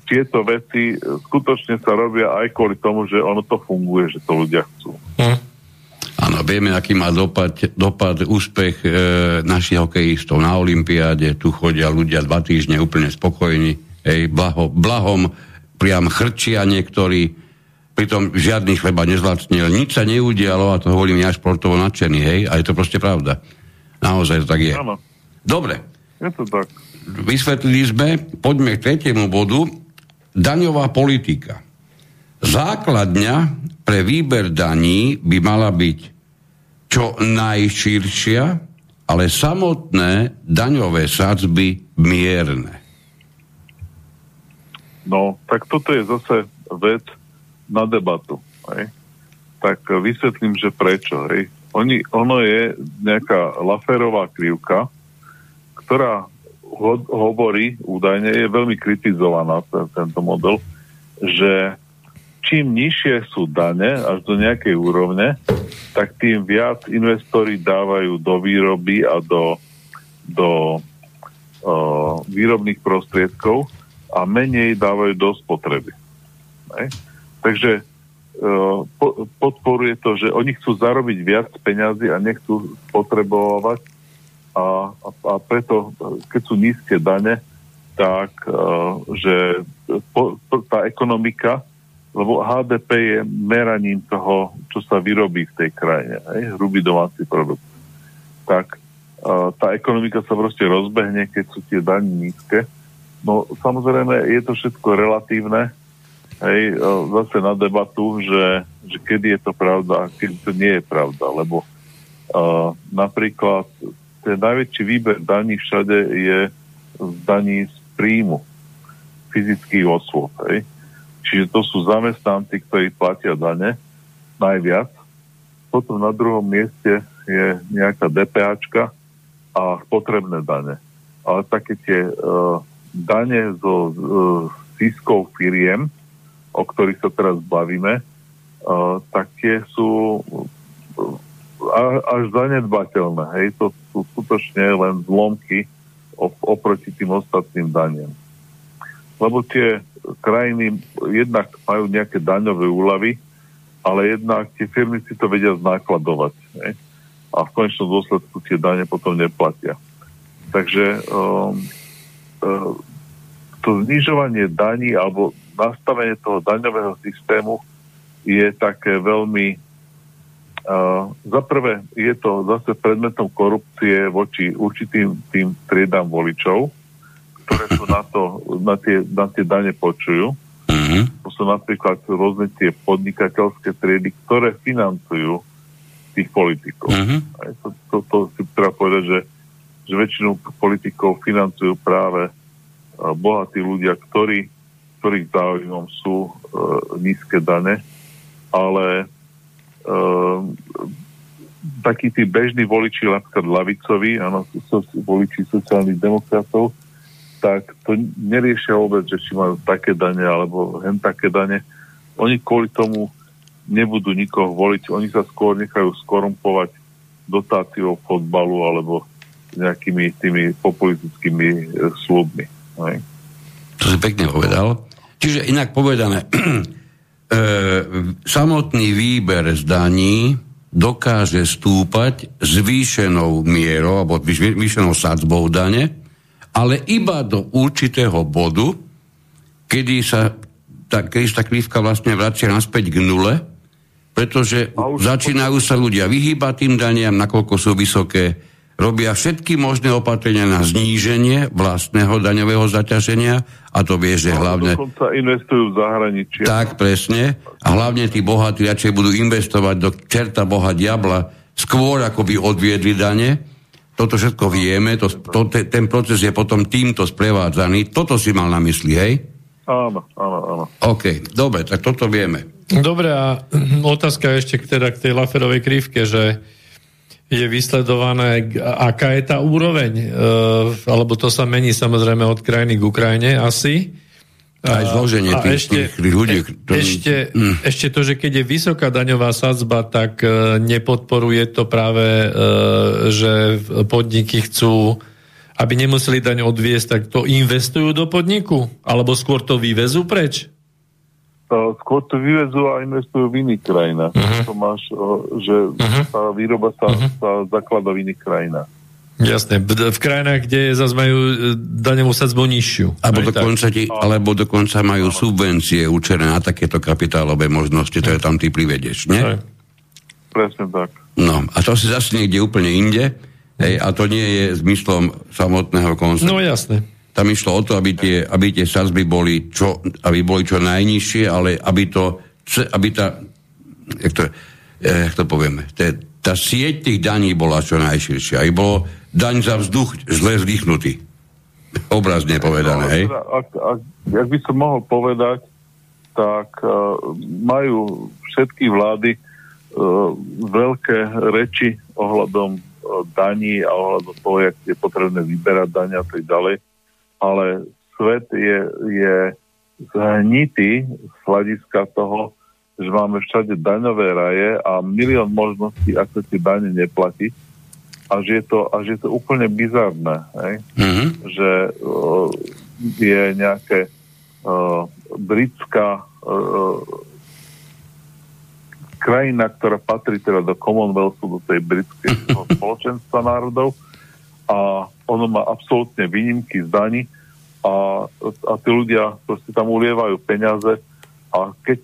tieto veci skutočne sa robia aj kvôli tomu, že ono to funguje, že to ľudia chcú. Hm. Áno, vieme, aký má dopad, dopad úspech e, našich hokejistov na Olympiáde. Tu chodia ľudia dva týždne úplne spokojní. Hej, blaho, blahom priam chrčia niektorí. Pritom žiadny chleba nezlacnil. Nič sa neudialo a to hovorím ja športovo nadšený. Hej, a je to proste pravda. Naozaj to tak je. Áno. Dobre. Je to tak. Vysvetlili sme, poďme k tretiemu bodu. Daňová politika. Základňa pre výber daní by mala byť čo najširšia, ale samotné daňové sadzby mierne. No, tak toto je zase vec na debatu. Hej. Tak vysvetlím, že prečo. Hej. Oni, ono je nejaká Laferová krivka, ktorá ho- hovorí, údajne je veľmi kritizovaná ten, tento model, že čím nižšie sú dane až do nejakej úrovne, tak tým viac investori dávajú do výroby a do, do uh, výrobných prostriedkov a menej dávajú do spotreby. Ne? Takže uh, po, podporuje to, že oni chcú zarobiť viac peňazí a nechcú spotrebovať a, a, a preto, keď sú nízke dane, tak uh, že po, tá ekonomika lebo HDP je meraním toho, čo sa vyrobí v tej krajine, hej, hrubý domáci produkt. Tak uh, tá ekonomika sa proste rozbehne, keď sú tie daní nízke. No samozrejme je to všetko relatívne, hej, uh, zase na debatu, že, že kedy je to pravda a kedy to nie je pravda, lebo uh, napríklad ten najväčší výber daní všade je z daní z príjmu fyzických osôb, hej Čiže to sú zamestnanci, ktorí platia dane najviac. Potom na druhom mieste je nejaká DPAčka a potrebné dane. Ale také tie uh, dane zo uh, ziskov firiem, o ktorých sa teraz bavíme, uh, tak tie sú uh, až zanedbateľné. Hej, to sú skutočne len zlomky oproti tým ostatným daniam. Lebo tie krajiny jednak majú nejaké daňové úlavy, ale jednak tie firmy si to vedia znakladovať. Hej? A v konečnom dôsledku tie dane potom neplatia. Takže um, um, to znižovanie daní alebo nastavenie toho daňového systému je také veľmi uh, za prvé je to zase predmetom korupcie voči určitým tým triedám voličov, ktoré sú na, to, na, tie, na tie dane počujú. Mm-hmm. To sú napríklad rôzne tie podnikateľské triedy, ktoré financujú tých politikov. Mm-hmm. to, to, to si treba povedať, že, že väčšinu politikov financujú práve bohatí ľudia, ktorí, ktorých záujmom sú e, nízke dane, ale e, takí tí bežní voliči, napríklad lavicovi, áno, voliči sociálnych demokratov, tak to neriešia vôbec, že či majú také dane alebo hen také dane. Oni kvôli tomu nebudú nikoho voliť, oni sa skôr nechajú skorumpovať dotáciou fotbalu alebo nejakými tými populistickými e, slubmi. Hej. To si pekne povedal. Čiže inak povedané, (clears throat) e, samotný výber z daní dokáže stúpať zvýšenou mierou alebo zvýšenou sadzbou dane, ale iba do určitého bodu, kedy sa tá, kedy sa tá krivka vlastne vracia naspäť k nule, pretože začínajú sa ľudia vyhýbať tým daniam, nakoľko sú vysoké, robia všetky možné opatrenia na zníženie vlastného daňového zaťaženia a to vie, že hlavne... Dokonca investujú v zahraničí. Tak, presne. A hlavne tí bohatí radšej budú investovať do čerta boha diabla skôr, ako by odviedli dane. Toto všetko vieme, to, to, te, ten proces je potom týmto sprevádzaný. Toto si mal na mysli, hej? Áno, áno, áno. OK, dobre, tak toto vieme. Dobre, a otázka ešte teda k tej Laferovej krivke, že je vysledované, aká je tá úroveň, e, alebo to sa mení samozrejme od krajiny k Ukrajine asi. Aj zloženie a tých, ešte, tých ľudí. Ktorý... Ešte, mm. ešte to, že keď je vysoká daňová sadzba, tak e, nepodporuje to práve, e, že podniky chcú, aby nemuseli daň odviesť, tak to investujú do podniku? Alebo skôr to vyvezú preč? skôr to vyvezú a investujú v iných krajinách. Uh-huh. To máš, že uh-huh. tá výroba sa, uh-huh. sa zaklada v iných krajinách. Jasné, v krajinách, kde zase majú e, daňovú sadzbu nižšiu. Alebo dokonca, ti, alebo dokonca majú subvencie určené na takéto kapitálové možnosti, ktoré tam ty privedeš, nie? Aj. Presne tak. No, a to si zase niekde úplne inde, hej, a to nie je zmyslom samotného konceptu. No jasné. Tam išlo o to, aby tie, aby tie sazby boli čo, aby boli čo najnižšie, ale aby to, aby tá, jak to, eh, jak to povieme, tá, tá sieť tých daní bola čo najširšia. Aby bolo daň za vzduch zle vzdychnutý. Obrazne povedané, no, hej? Teda, ak, ak, ak by som mohol povedať, tak uh, majú všetky vlády uh, veľké reči ohľadom uh, daní a ohľadom toho, jak je potrebné vyberať dania a tak ďalej ale svet je, je zhnitý z hľadiska toho, že máme všade daňové raje a milión možností, ako tie dane neplatiť a že je to, a že je to úplne bizarné, hej? Mm-hmm. že uh, je nejaké uh, britská uh, krajina, ktorá patrí teda do Commonwealthu, do tej britskej (laughs) spoločenstva národov a ono má absolútne výnimky z daní a, a tí ľudia proste tam ulievajú peniaze a keď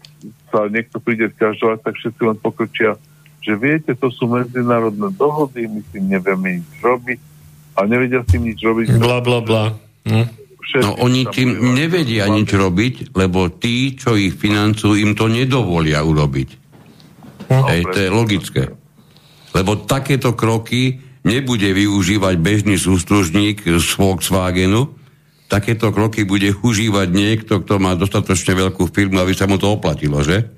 sa niekto príde stiažovať, tak všetci len pokrčia, že viete, to sú medzinárodné dohody, my si nevieme nič robiť a nevedia s tým nič robiť. Bla, bla, bla. Hm? No oni tým nevedia nič robiť, lebo tí, čo ich financujú, im to nedovolia urobiť. No, Hej, to je logické. Lebo takéto kroky nebude využívať bežný sústružník z Volkswagenu, takéto kroky bude užívať niekto, kto má dostatočne veľkú firmu, aby sa mu to oplatilo, že?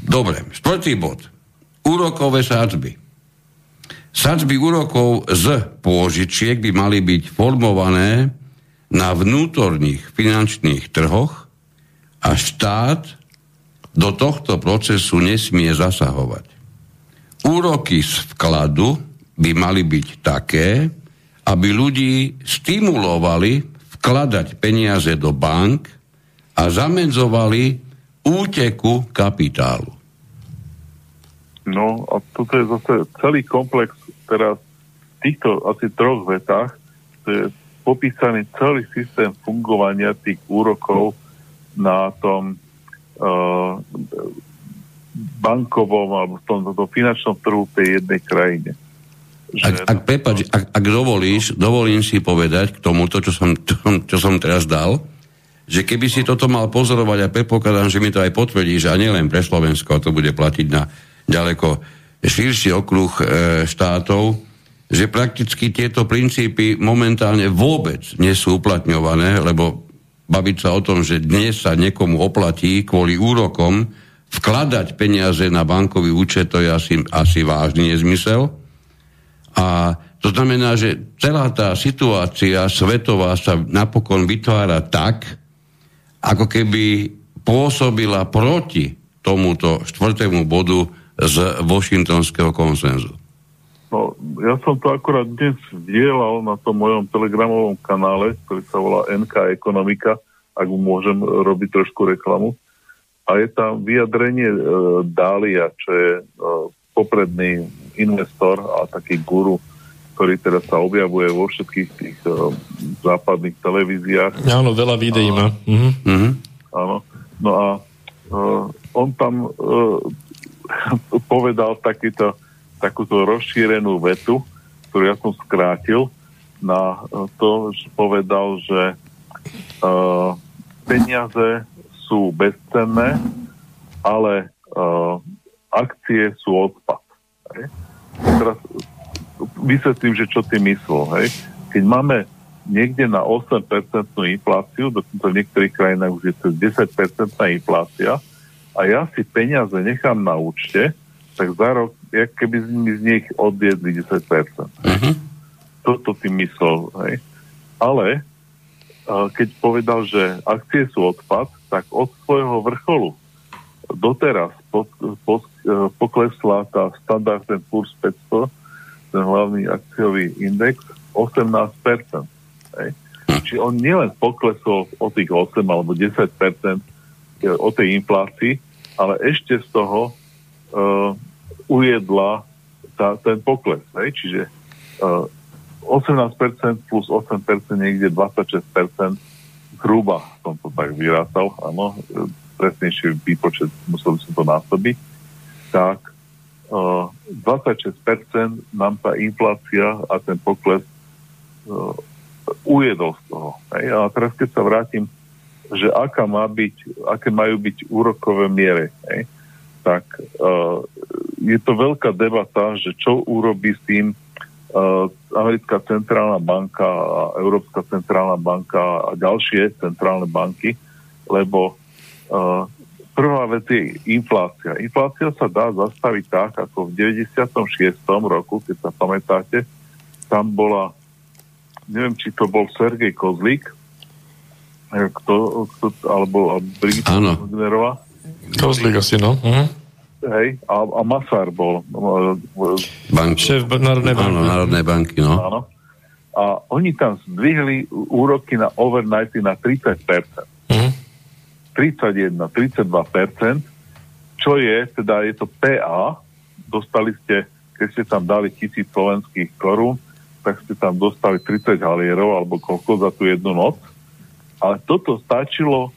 Dobre, štvrtý bod. Úrokové sádzby. Sadzby úrokov z pôžičiek by mali byť formované na vnútorných finančných trhoch a štát do tohto procesu nesmie zasahovať. úroky z vkladu by mali byť také, aby ľudí stimulovali vkladať peniaze do bank a zamedzovali úteku kapitálu. No a toto je zase celý komplex teraz v týchto asi troch vetách, to je popísaný celý systém fungovania tých úrokov na tom uh, bankovom alebo v tom, tom finančnom trhu tej jednej krajine. Ak, ak, prepač, ak, ak dovolíš, dovolím si povedať k tomuto, čo som, čo, čo som teraz dal, že keby si toto mal pozorovať a predpokladám, že mi to aj potvrdíš, a nielen pre Slovensko, to bude platiť na ďaleko širší okruh e, štátov, že prakticky tieto princípy momentálne vôbec nie sú uplatňované, lebo baviť sa o tom, že dnes sa niekomu oplatí kvôli úrokom vkladať peniaze na bankový účet, to je asi, asi vážny nezmysel. A to znamená, že celá tá situácia svetová sa napokon vytvára tak, ako keby pôsobila proti tomuto štvrtému bodu z Washingtonského konsenzu. No, ja som to akurát dnes dielal na tom mojom telegramovom kanále, ktorý sa volá NK Ekonomika, ak mu môžem robiť trošku reklamu. A je tam vyjadrenie e, Dália, čo je e, popredný investor a taký guru, ktorý teraz sa objavuje vo všetkých tých e, západných televíziách. Áno, veľa videí má. Mhm. Áno. No a e, on tam e, povedal takýto takúto rozšírenú vetu, ktorú ja som skrátil na to, že povedal, že uh, peniaze sú bezcenné, ale uh, akcie sú odpad. Hej. Teraz vysvetlím, že čo ty myslel. Hej. Keď máme niekde na 8% infláciu, dokonca v niektorých krajinách už je to 10% inflácia, a ja si peniaze nechám na účte, tak za rok, jak keby mi z nich odviedli 10%. Uh-huh. Toto ty myslel, hej. Ale keď povedal, že akcie sú odpad, tak od svojho vrcholu doteraz pod, pod, e, poklesla tá standardný Poor's 500, ten hlavný akciový index, 18%. Hej. Čiže on nielen poklesol o tých 8 alebo 10% e, o tej inflácii, ale ešte z toho uh, ujedla tá, ten pokles. Hej? Čiže uh, 18% plus 8%, niekde 26%, zhruba som to tak vyrátal, áno, presnejší výpočet, musel by som to násobiť, tak uh, 26% nám tá inflácia a ten pokles uh, ujedol z toho. Hej? A teraz keď sa vrátim, že aká má byť, aké majú byť úrokové miere, hej? tak uh, je to veľká debata, že čo urobí s tým uh, Americká centrálna banka a Európska centrálna banka a ďalšie centrálne banky, lebo uh, prvá vec je inflácia. Inflácia sa dá zastaviť tak, ako v 96. roku, keď sa pamätáte, tam bola, neviem, či to bol Sergej Kozlík, kto, kto alebo Brigita Kozlik asi, no. Uh-huh. Hej, a, a Masár bol. Bank. Šéf Národnej banky. Áno, Národnej banky, no. Áno. A oni tam zdvihli úroky na overnighty na 30%. Uh-huh. 31, 32%, čo je, teda je to PA, dostali ste, keď ste tam dali tisíc slovenských korún, tak ste tam dostali 30 halierov, alebo koľko za tú jednu noc. Ale toto stačilo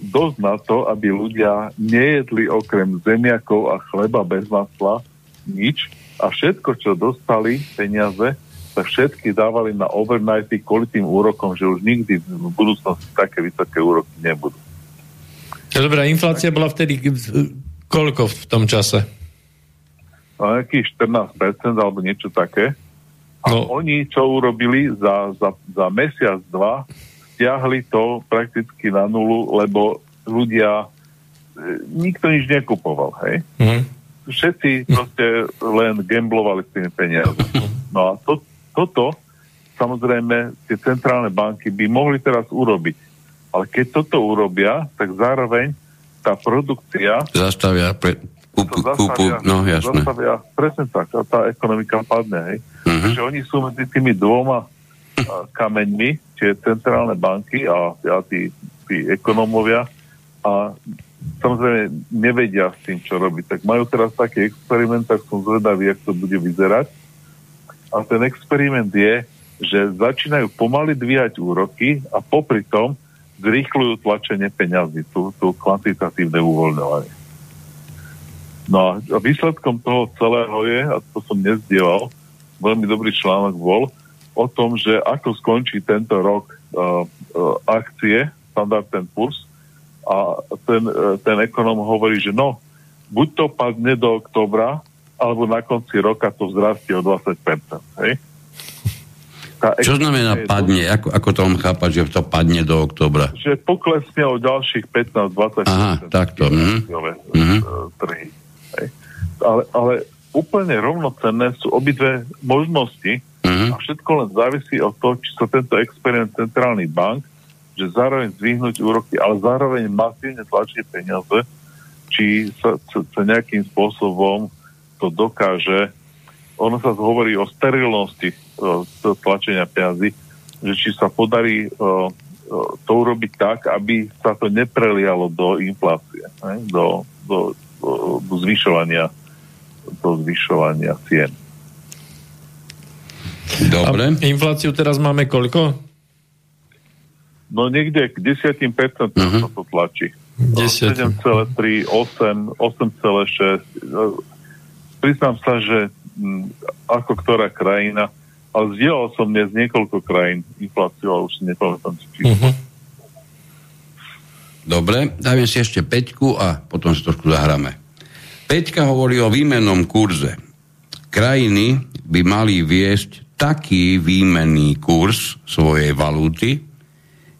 dosť na to, aby ľudia nejedli okrem zemiakov a chleba bez masla nič a všetko, čo dostali peniaze, sa všetky dávali na overnighty kvôli tým úrokom, že už nikdy v budúcnosti také vysoké úroky nebudú. Dobrá, inflácia bola vtedy koľko v tom čase? No, nejakých 14% alebo niečo také. A no. oni čo urobili za, za, za mesiac, dva, stiahli to prakticky na nulu, lebo ľudia, e, nikto nič nekupoval, hej? Mm. Všetci proste len gamblovali s tými peniazmi. No a to, toto, samozrejme, tie centrálne banky by mohli teraz urobiť. Ale keď toto urobia, tak zároveň tá produkcia... Zastavia pre, Kúpu, kúpu, no jasné. Zastavia, presne tak, a tá ekonomika padne, hej. Uh-huh. Takže oni sú medzi tými dvoma kameňmi, tie centrálne banky a, a tí, tí ekonomovia a samozrejme nevedia s tým, čo robiť. Tak majú teraz taký experiment, tak som zvedavý, jak to bude vyzerať. A ten experiment je, že začínajú pomaly dvíhať úroky a popri tom zrýchľujú tlačenie peňazí, tú, tú kvantitatívne uvoľňovanie. No a výsledkom toho celého je, a to som nezdieval, veľmi dobrý článok bol, o tom, že ako skončí tento rok uh, uh, akcie Standard Poor's a ten, uh, ten ekonom hovorí, že no, buď to padne do oktobra, alebo na konci roka to vzrastie o 20%. Hej? (laughs) Čo znamená padne? Ako, ako to mám chápať, že to padne do oktobra? Že poklesne o ďalších 15-20%. Aha, takto. Trhy. Hej? Ale, ale úplne rovnocenné sú obidve možnosti, Uh-huh. A všetko len závisí od toho, či sa tento experiment centrálny bank, že zároveň zvyhnúť úroky, ale zároveň masívne tlačí peniaze, či sa, sa, sa nejakým spôsobom to dokáže. Ono sa hovorí o sterilnosti uh, tlačenia peniazy, že či sa podarí uh, to urobiť tak, aby sa to neprelialo do inflácie, ne? Do, do, do, do zvyšovania do zvyšovania cien. Dobre. A infláciu teraz máme koľko? No niekde k 10% uh-huh. sa to tlačí. 7,3, 8, 8,6. Priznám sa, že m, ako ktorá krajina, ale zdieľal som dnes niekoľko krajín infláciu, ale už si nepamätám si Uh-huh. Dobre, dáme si ešte Peťku a potom si trošku zahráme. Peťka hovorí o výmennom kurze. Krajiny by mali viesť taký výmenný kurz svojej valuty,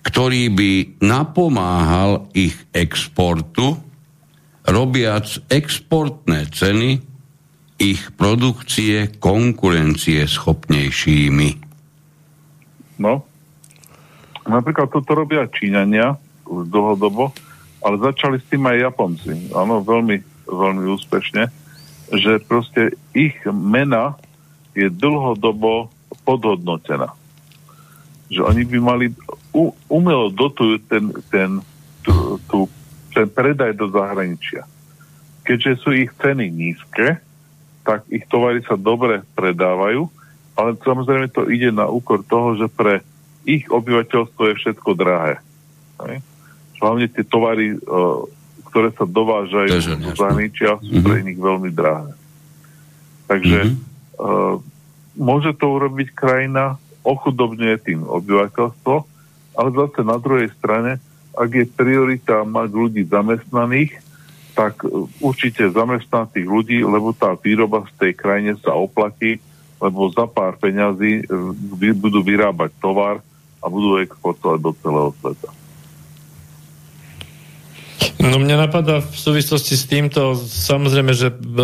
ktorý by napomáhal ich exportu, robiac exportné ceny ich produkcie konkurencie schopnejšími. No, napríklad toto robia Číňania už dlhodobo, ale začali s tým aj Japonci. Áno, veľmi, veľmi úspešne, že proste ich mena je dlhodobo podhodnotená. Že oni by mali u, umelo dotujú ten, ten, tu, tu, ten predaj do zahraničia. Keďže sú ich ceny nízke, tak ich tovary sa dobre predávajú, ale samozrejme to ide na úkor toho, že pre ich obyvateľstvo je všetko drahé. Hej? Hlavne tie tovary, uh, ktoré sa dovážajú do zahraničia, sú mm-hmm. pre nich veľmi drahé. Takže mm-hmm môže to urobiť krajina, ochudobňuje tým obyvateľstvo, ale zase na druhej strane, ak je priorita mať ľudí zamestnaných, tak určite zamestnať tých ľudí, lebo tá výroba v tej krajine sa oplatí, lebo za pár peňazí e, budú vyrábať tovar a budú exportovať do celého sveta. No mňa napadá v súvislosti s týmto, samozrejme, že v,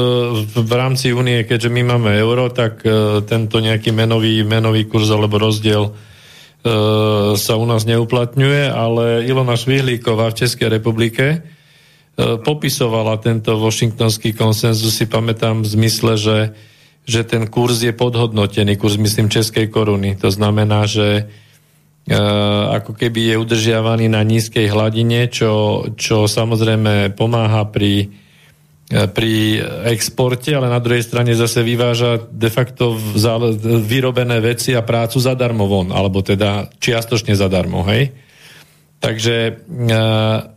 v rámci únie, keďže my máme euro, tak uh, tento nejaký menový, menový kurz alebo rozdiel uh, sa u nás neuplatňuje, ale Ilona Švihlíková v Českej republike popisovala tento washingtonský konsenzus, si pamätám v zmysle, že, že ten kurz je podhodnotený, kurz myslím českej koruny. To znamená, že ako keby je udržiavaný na nízkej hladine, čo, čo samozrejme pomáha pri, eh, pri exporte, ale na druhej strane zase vyváža de facto vyrobené veci a prácu zadarmo von, alebo teda čiastočne zadarmo, hej? Takže e,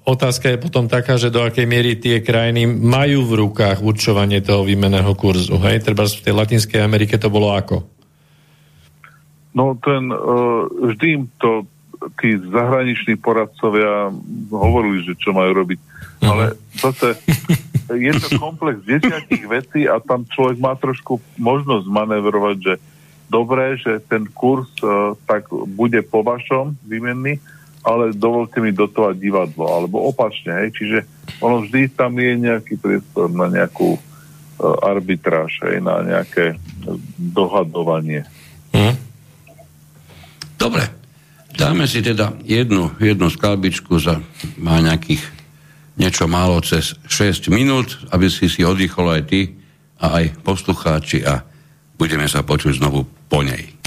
otázka je potom taká, že do akej miery tie krajiny majú v rukách určovanie toho výmeného kurzu. Hej? Treba v tej Latinskej Amerike to bolo ako? No ten, uh, vždy im to tí zahraniční poradcovia hovorili, že čo majú robiť. Uh-huh. Ale zase je to komplex desiatich vecí a tam človek má trošku možnosť manevrovať, že dobré, že ten kurz uh, tak bude po vašom výmenný, ale dovolte mi dotovať divadlo, alebo opačne, hej, čiže ono vždy tam je nejaký priestor na nejakú uh, arbitráž, hej, na nejaké dohadovanie. Uh-huh. Dobre, dáme si teda jednu, jednu skalbičku za má nejakých niečo málo cez 6 minút, aby si si oddychol aj ty a aj poslucháči a budeme sa počuť znovu po nej.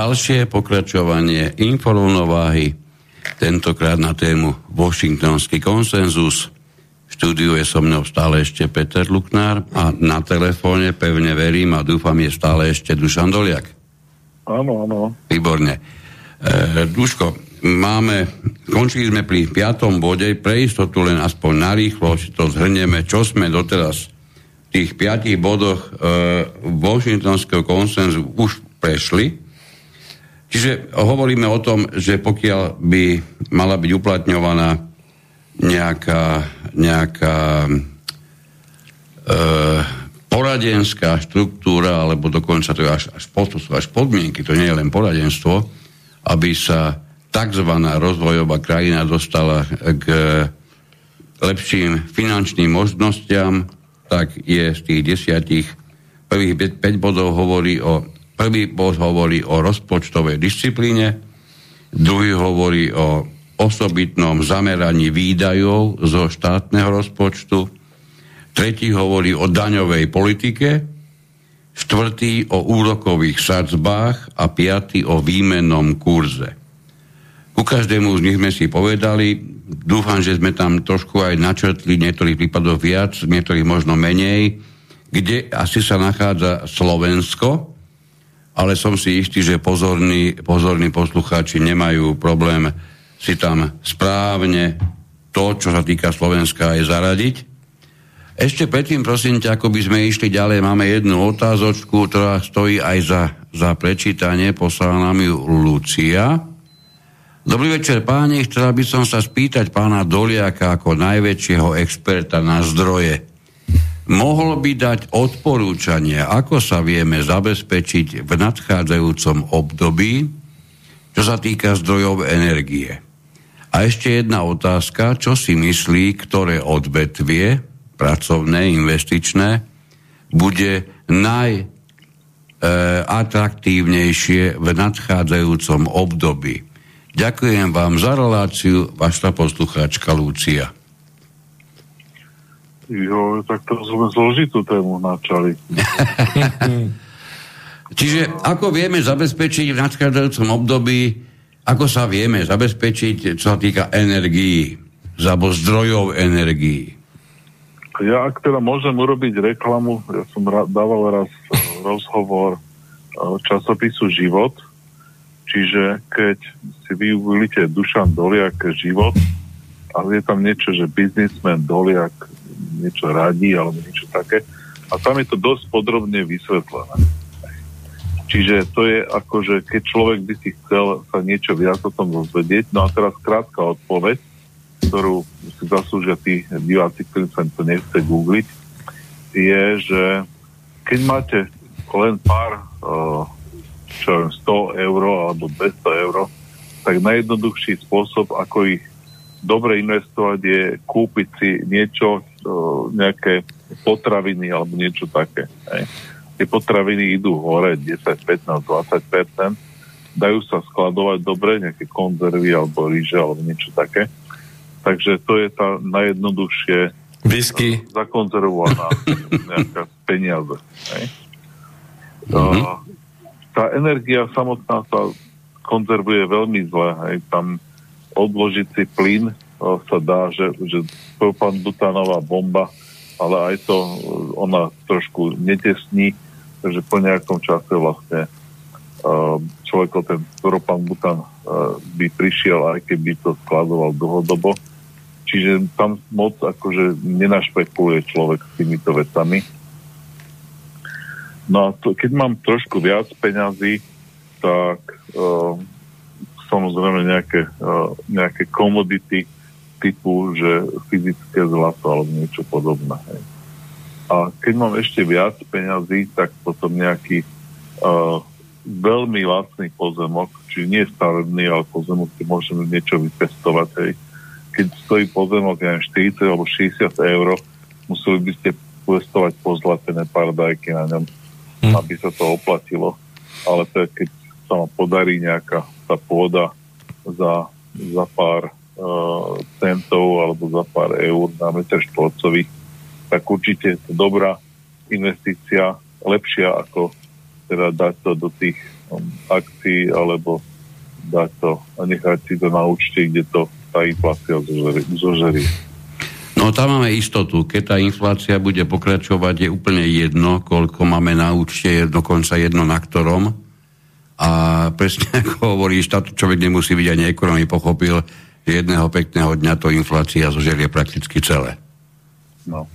Ďalšie pokračovanie informovnováhy, tentokrát na tému Washingtonský konsenzus. V štúdiu je so mnou stále ešte Peter Luknár a na telefóne pevne verím a dúfam je stále ešte Dušan Doliak. Áno, áno. Výborne. E, Duško, máme, končili sme pri piatom bode, pre istotu len aspoň narýchlo si to zhrnieme, čo sme doteraz tých piatich bodoch e, Washingtonského konsenzu už prešli. Čiže hovoríme o tom, že pokiaľ by mala byť uplatňovaná nejaká, nejaká e, poradenská štruktúra, alebo dokonca to je až, až, to sú až podmienky, to nie je len poradenstvo, aby sa tzv. rozvojová krajina dostala k lepším finančným možnostiam, tak je z tých desiatich prvých 5 bodov hovorí o prvý bod hovorí o rozpočtovej disciplíne, druhý hovorí o osobitnom zameraní výdajov zo štátneho rozpočtu, tretí hovorí o daňovej politike, štvrtý o úrokových sadzbách a piatý o výmennom kurze. Ku každému z nich sme si povedali, dúfam, že sme tam trošku aj načrtli, v niektorých prípadoch viac, v niektorých možno menej, kde asi sa nachádza Slovensko, ale som si istý, že pozorní, pozorní poslucháči nemajú problém si tam správne to, čo sa týka Slovenska, aj zaradiť. Ešte predtým, prosím ťa, ako by sme išli ďalej, máme jednu otázočku, ktorá stojí aj za, za prečítanie, poslala nám ju Lucia. Dobrý večer páni, chcela by som sa spýtať pána Doliaka ako najväčšieho experta na zdroje mohol by dať odporúčanie, ako sa vieme zabezpečiť v nadchádzajúcom období, čo sa týka zdrojov energie. A ešte jedna otázka, čo si myslí, ktoré odvetvie, pracovné, investičné, bude najatraktívnejšie v nadchádzajúcom období. Ďakujem vám za reláciu, vaša poslucháčka Lúcia. Jo, tak to sme zložitú tému načali. (laughs) Čiže ako vieme zabezpečiť v nadchádzajúcom období, ako sa vieme zabezpečiť, čo sa týka energií, alebo zdrojov energií? Ja ak teda môžem urobiť reklamu, ja som ra- dával raz eh, rozhovor eh, časopisu Život, čiže keď si vy googlite Dušan Doliak Život, a je tam niečo, že biznismen Doliak niečo radí alebo niečo také. A tam je to dosť podrobne vysvetlené. Čiže to je ako, že keď človek by si chcel sa niečo viac o tom dozvedieť, no a teraz krátka odpoveď, ktorú si zaslúžia tí diváci, ktorí sa to nechce googliť, je, že keď máte len pár uh, čo viem, 100 eur alebo 200 eur, tak najjednoduchší spôsob, ako ich dobre investovať je kúpiť si niečo, nejaké potraviny alebo niečo také. Hej. Tie potraviny idú hore 10, 15, 20 dajú sa skladovať dobre, nejaké konzervy alebo ríže alebo niečo také. Takže to je tá najjednoduchšie Whisky. zakonzervovaná (laughs) nejaká peniaze. Hej. Mm-hmm. Tá energia samotná sa konzervuje veľmi zle. Hej. Tam odložiť si plyn sa dá, že, že butánová bomba, ale aj to ona trošku netesní, takže po nejakom čase vlastne človek o ten bután by prišiel, aj keby to skladoval dlhodobo. Čiže tam moc akože nenašpekuluje človek s týmito vecami. No a to, keď mám trošku viac peňazí, tak uh, samozrejme nejaké, uh, nejaké komodity typu, že fyzické zlato alebo niečo podobné. Hej. A keď mám ešte viac peňazí, tak potom nejaký uh, veľmi lacný pozemok, či nie stavebný, ale pozemok, kde môžeme niečo vypestovať. Hej. Keď stojí pozemok, ja 40 alebo 60 eur, museli by ste pestovať pozlatené paradajky na ňom, hm. aby sa to oplatilo. Ale to je, keď sa vám podarí nejaká tá pôda za, za pár centov alebo za pár eur na meter štvorcový, tak určite je to dobrá investícia, lepšia ako teda dať to do tých um, akcií alebo dať to a nechať si to na účte, kde to tá inflácia zožerí. No tam máme istotu, keď tá inflácia bude pokračovať, je úplne jedno, koľko máme na účte, je dokonca jedno na ktorom a presne ako hovoríš, táto človek nemusí byť ani ekonomii pochopil, jedného pekného dňa to inflácia zožerie prakticky celé. No.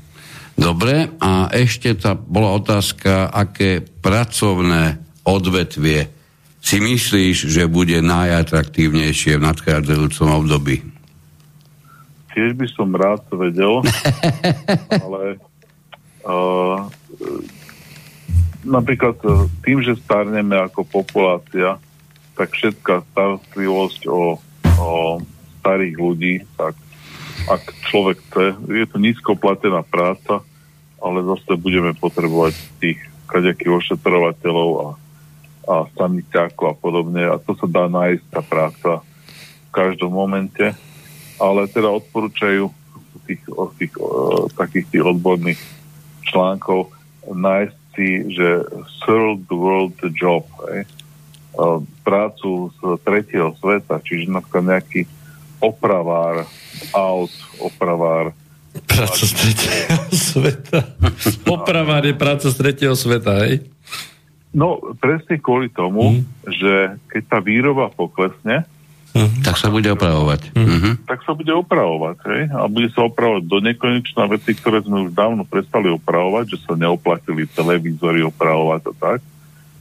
Dobre, a ešte tá bola otázka, aké pracovné odvetvie si myslíš, že bude najatraktívnejšie v nadchádzajúcom období? Tiež by som rád to vedel, (laughs) ale uh, napríklad e, tým, že starneme ako populácia, tak všetká starostlivosť o, o starých ľudí, tak ak človek chce, je to nízko platená práca, ale zase budeme potrebovať tých kaďakých ošetrovateľov a, a sanitákov a podobne. A to sa dá nájsť tá práca v každom momente, ale teda odporúčajú tých, tých, takých tých odborných článkov nájsť si, že third world job, hej, prácu z tretieho sveta, čiže napríklad nejaký opravár aut, opravár Práca z tretieho (laughs) sveta. Opravár je práca z tretieho sveta, hej? No, presne kvôli tomu, mm. že keď tá výroba poklesne, Mm-hmm. Tak sa bude opravovať. Mm-hmm. Tak sa bude opravovať. Hej? A bude sa opravovať do nekonečná veci, ktoré sme už dávno prestali opravovať, že sa neoplatili televízory opravovať a tak.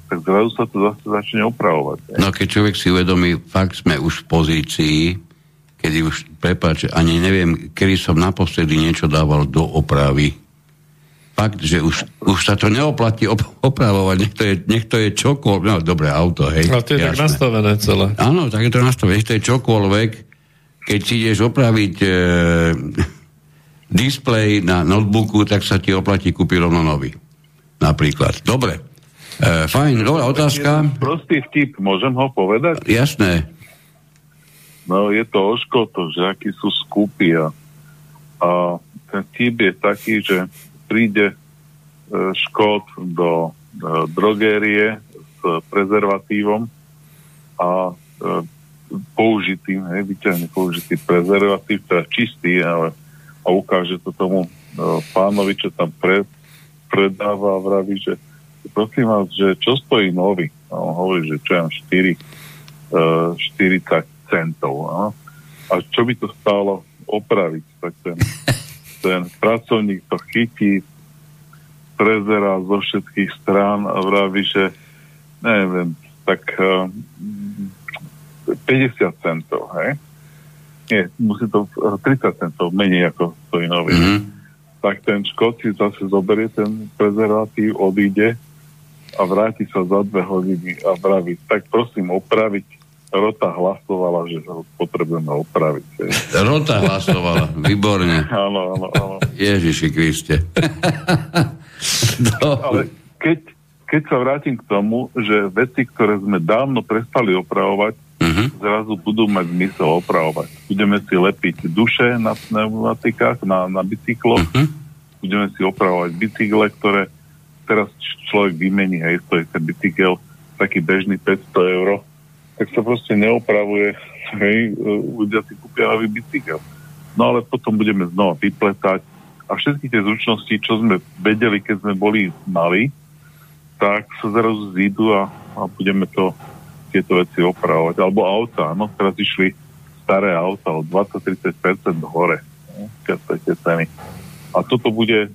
Tak zrazu sa to zase začne opravovať. Hej? No keď človek si uvedomí, fakt sme už v pozícii, kedy už, prepáč, ani neviem, kedy som naposledy niečo dával do opravy fakt, že už, už sa to neoplatí op- opravovať, nech to je, nech to je čokoľvek, no dobré auto, hej. Ale to je jasné. tak nastavené celé. Áno, tak je to nastavené, nech to je čokoľvek, keď si ideš opraviť e, (laughs) displej na notebooku, tak sa ti oplatí kúpiť rovno nový. Napríklad. Dobre. E, fajn, dobrá otázka. Prostý vtip, môžem ho povedať? Jasné. No je to o škoto, že akí sú skúpi a, a ten vtip je taký, že príde e, škód do e, drogérie s prezervatívom a e, použitý, hej, vyťahne použitý prezervatív, teda čistý, ale a ukáže to tomu pánovi, čo tam pre, predáva a vraví, že prosím vás, že čo stojí nový? A on hovorí, že čo ja 4, 40 centov. A, a čo by to stálo opraviť? Tak ten (laughs) ten pracovník to chytí, prezerá zo všetkých strán a vraví, že neviem, tak uh, eh, 50 centov, hej? Nie, musí to 30 eh, centov menej ako stojí nový. Mm-hmm. Tak ten škod si zase zoberie ten prezervatív, odíde a vráti sa za dve hodiny a vraví, tak prosím opraviť Rota hlasovala, že ho potrebujeme opraviť. hej. Rota hlasovala, výborne. (laughs) Áno, áno, áno. Ježiši Kriste. (laughs) Ale keď, keď sa vrátim k tomu, že veci, ktoré sme dávno prestali opravovať, uh-huh. zrazu budú mať zmysel opravovať. Budeme si lepiť duše na pneumatikách, na, na bicykloch, Uh-huh. budeme si opravovať bicykle, ktoré teraz človek vymení, hej, stojí ten bicykel, taký bežný 500 eur, tak sa proste neopravuje, hej, e, ľudia si kúpia nový bicykel. No ale potom budeme znova vypletať a všetky tie zručnosti, čo sme vedeli, keď sme boli mali, tak sa zrazu zídu a, a budeme to tieto veci opravovať. Alebo auta, no teraz išli staré auta o 20-30% hore. Keď tie ceny. A toto bude,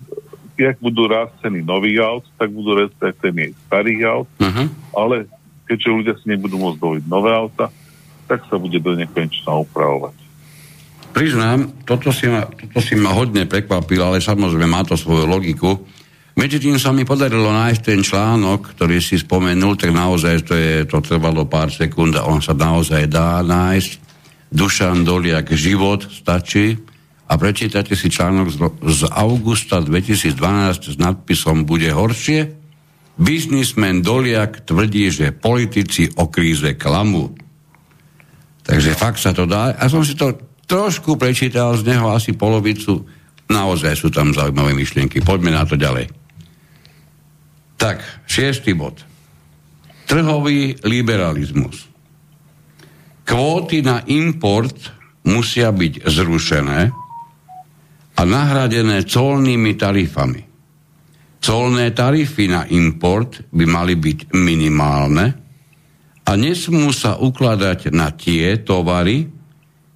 jak budú rásť ceny nových aut, tak budú rásť aj ceny starých aut, Uh-huh. ale keďže ľudia si nebudú môcť dovoliť nové auta, tak sa bude do nekonečna upravovať. Priznám, toto si, ma, toto si ma hodne prekvapil, ale samozrejme má to svoju logiku. Medzi tým sa mi podarilo nájsť ten článok, ktorý si spomenul, tak naozaj to, je, to trvalo pár sekúnd a on sa naozaj dá nájsť. Dušan Doliak, život stačí a prečítate si článok z, z augusta 2012 s nadpisom Bude horšie. Biznismen Doliak tvrdí, že politici o kríze klamu. Takže fakt sa to dá. A som si to trošku prečítal z neho asi polovicu. Naozaj sú tam zaujímavé myšlienky. Poďme na to ďalej. Tak, šiestý bod. Trhový liberalizmus. Kvóty na import musia byť zrušené a nahradené colnými tarifami. Colné tarify na import by mali byť minimálne a nesmú sa ukladať na tie tovary,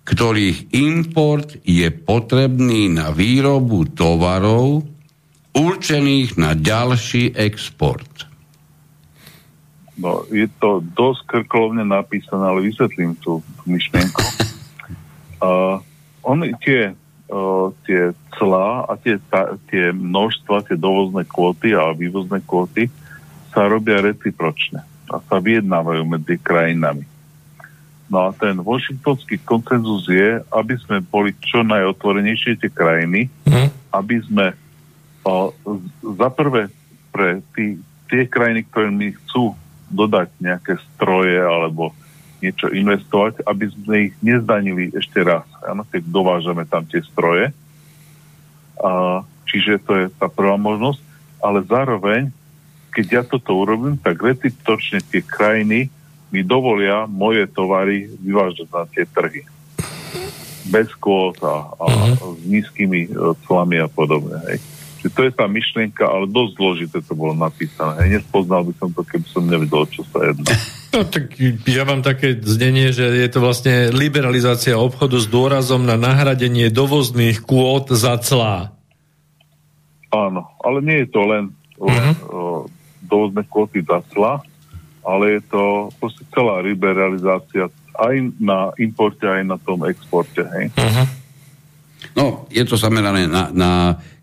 ktorých import je potrebný na výrobu tovarov určených na ďalší export. No, je to dosť krklovne napísané, ale vysvetlím tú, tú myšlienku. (laughs) Uh, on, tie, tie clá a tie, ta, tie množstva, tie dovozné kvóty a vývozné kvóty sa robia recipročne a sa vyjednávajú medzi krajinami. No a ten washingtonský koncenzus je, aby sme boli čo najotvorenejšie tie krajiny, Hm? aby sme o, z- za prvé pre tí, tie krajiny, ktoré mi chcú dodať nejaké stroje alebo niečo investovať, aby sme ich nezdanili ešte raz, áno, keď dovážame tam tie stroje. A, čiže to je tá prvá možnosť, ale zároveň, keď ja toto urobím, tak recipročne tie krajiny mi dovolia moje tovary vyvážať na tie trhy. Bez kvót a, a s nízkymi e, clami a podobne. Hej. Čiže to je tá myšlienka, ale dosť zložité to bolo napísané. Hej. Nespoznal by som to, keby som nevedel, čo sa jedná. (laughs) No tak ja mám také znenie, že je to vlastne liberalizácia obchodu s dôrazom na nahradenie dovozných kvót za clá. Áno, ale nie je to len, len uh dovozné kvóty za cla, ale je to proste celá liberalizácia aj na importe, aj na tom exporte. Hej. No, je to zamerané na, na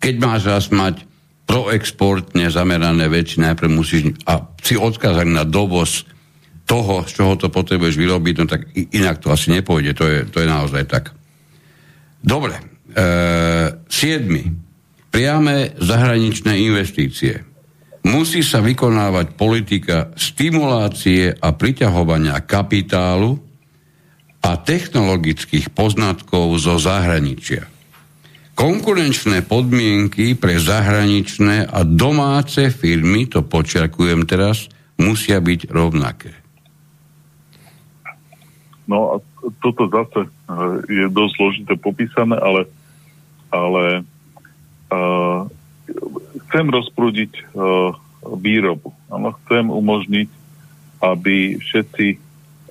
keď máš raz mať proexportne zamerané veci, najprv musíš a si odkázať na dovoz toho, z čoho to potrebuješ vyrobiť, no tak inak to asi nepôjde, to je, to je naozaj tak. Dobre, e, siedmy. Priame zahraničné investície. Musí sa vykonávať politika stimulácie a priťahovania kapitálu a technologických poznatkov zo zahraničia. Konkurenčné podmienky pre zahraničné a domáce firmy, to počiarkujem teraz, musia byť rovnaké. No a toto zase eh, je dosť zložité popísané, ale, ale uh, chcem rozprúdiť uh, výrobu. Ano, chcem umožniť, aby všetci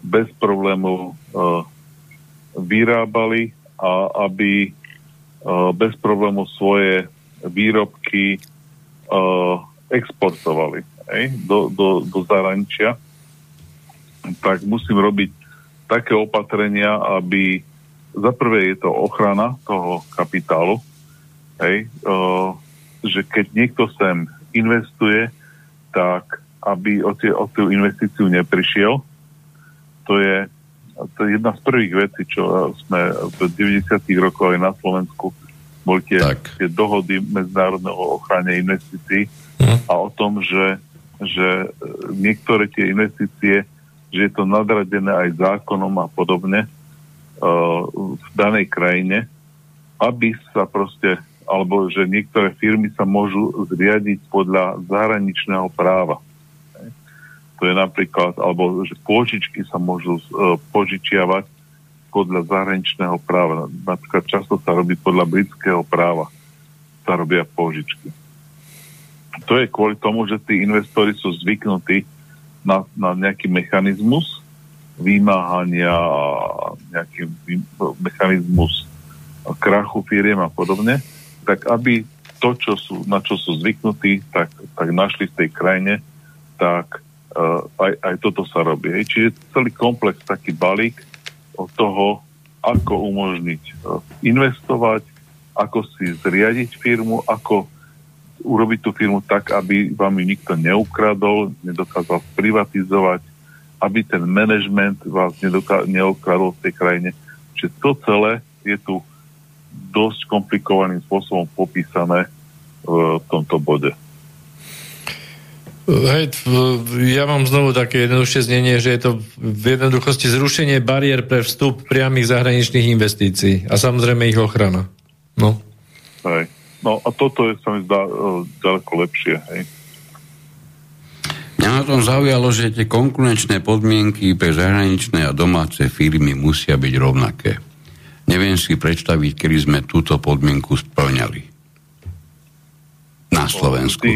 bez problémov uh, vyrábali a aby uh, bez problémov svoje výrobky uh, exportovali hej, do, do, do zahraničia, tak musím robiť také opatrenia, aby za prvé je to ochrana toho kapitálu, hej, uh, že keď niekto sem investuje, tak aby o, tie, o tú investíciu neprišiel. To je to je jedna z prvých vecí, čo sme v 90. rokoch aj na Slovensku boli tie, Tak. tie dohody medzinárodného ochrane investícií Mhm. a o tom, že, že niektoré tie investície, že je to nadradené aj zákonom a podobne uh, v danej krajine, aby sa proste, alebo že niektoré firmy sa môžu zriadiť podľa zahraničného práva. To je napríklad, alebo že pôžičky sa môžu uh, požičiavať podľa zahraničného práva. Napríklad často sa robí podľa britského práva. Sa robia pôžičky. To je kvôli tomu, že tí investori sú zvyknutí na, na nejaký mechanizmus vymáhania, nejaký mechanizmus krachu firiem a podobne, tak aby to, čo sú, na čo sú zvyknutí, tak, tak našli v tej krajine, tak uh, aj, aj toto sa robí. Hej. Čiže celý komplex, taký balík od toho, ako umožniť uh, investovať, ako si zriadiť firmu, ako urobiť tú firmu tak, aby vám ju nikto neukradol, nedokázal privatizovať, aby ten management vás nedoká- neukradol v tej krajine. Čiže to celé je tu dosť komplikovaným spôsobom popísané v tomto bode. Hej, ja mám znovu také jednoduchšie znenie, že je to v jednoduchosti zrušenie bariér pre vstup priamých zahraničných investícií a samozrejme ich ochrana. No. Hej. No a toto je, sa mi zdá, e, ďaleko lepšie. Hej. Mňa na tom zaujalo, že tie konkurenčné podmienky pre zahraničné a domáce firmy musia byť rovnaké. Neviem si predstaviť, kedy sme túto podmienku splňali. Na Slovensku. Vždy,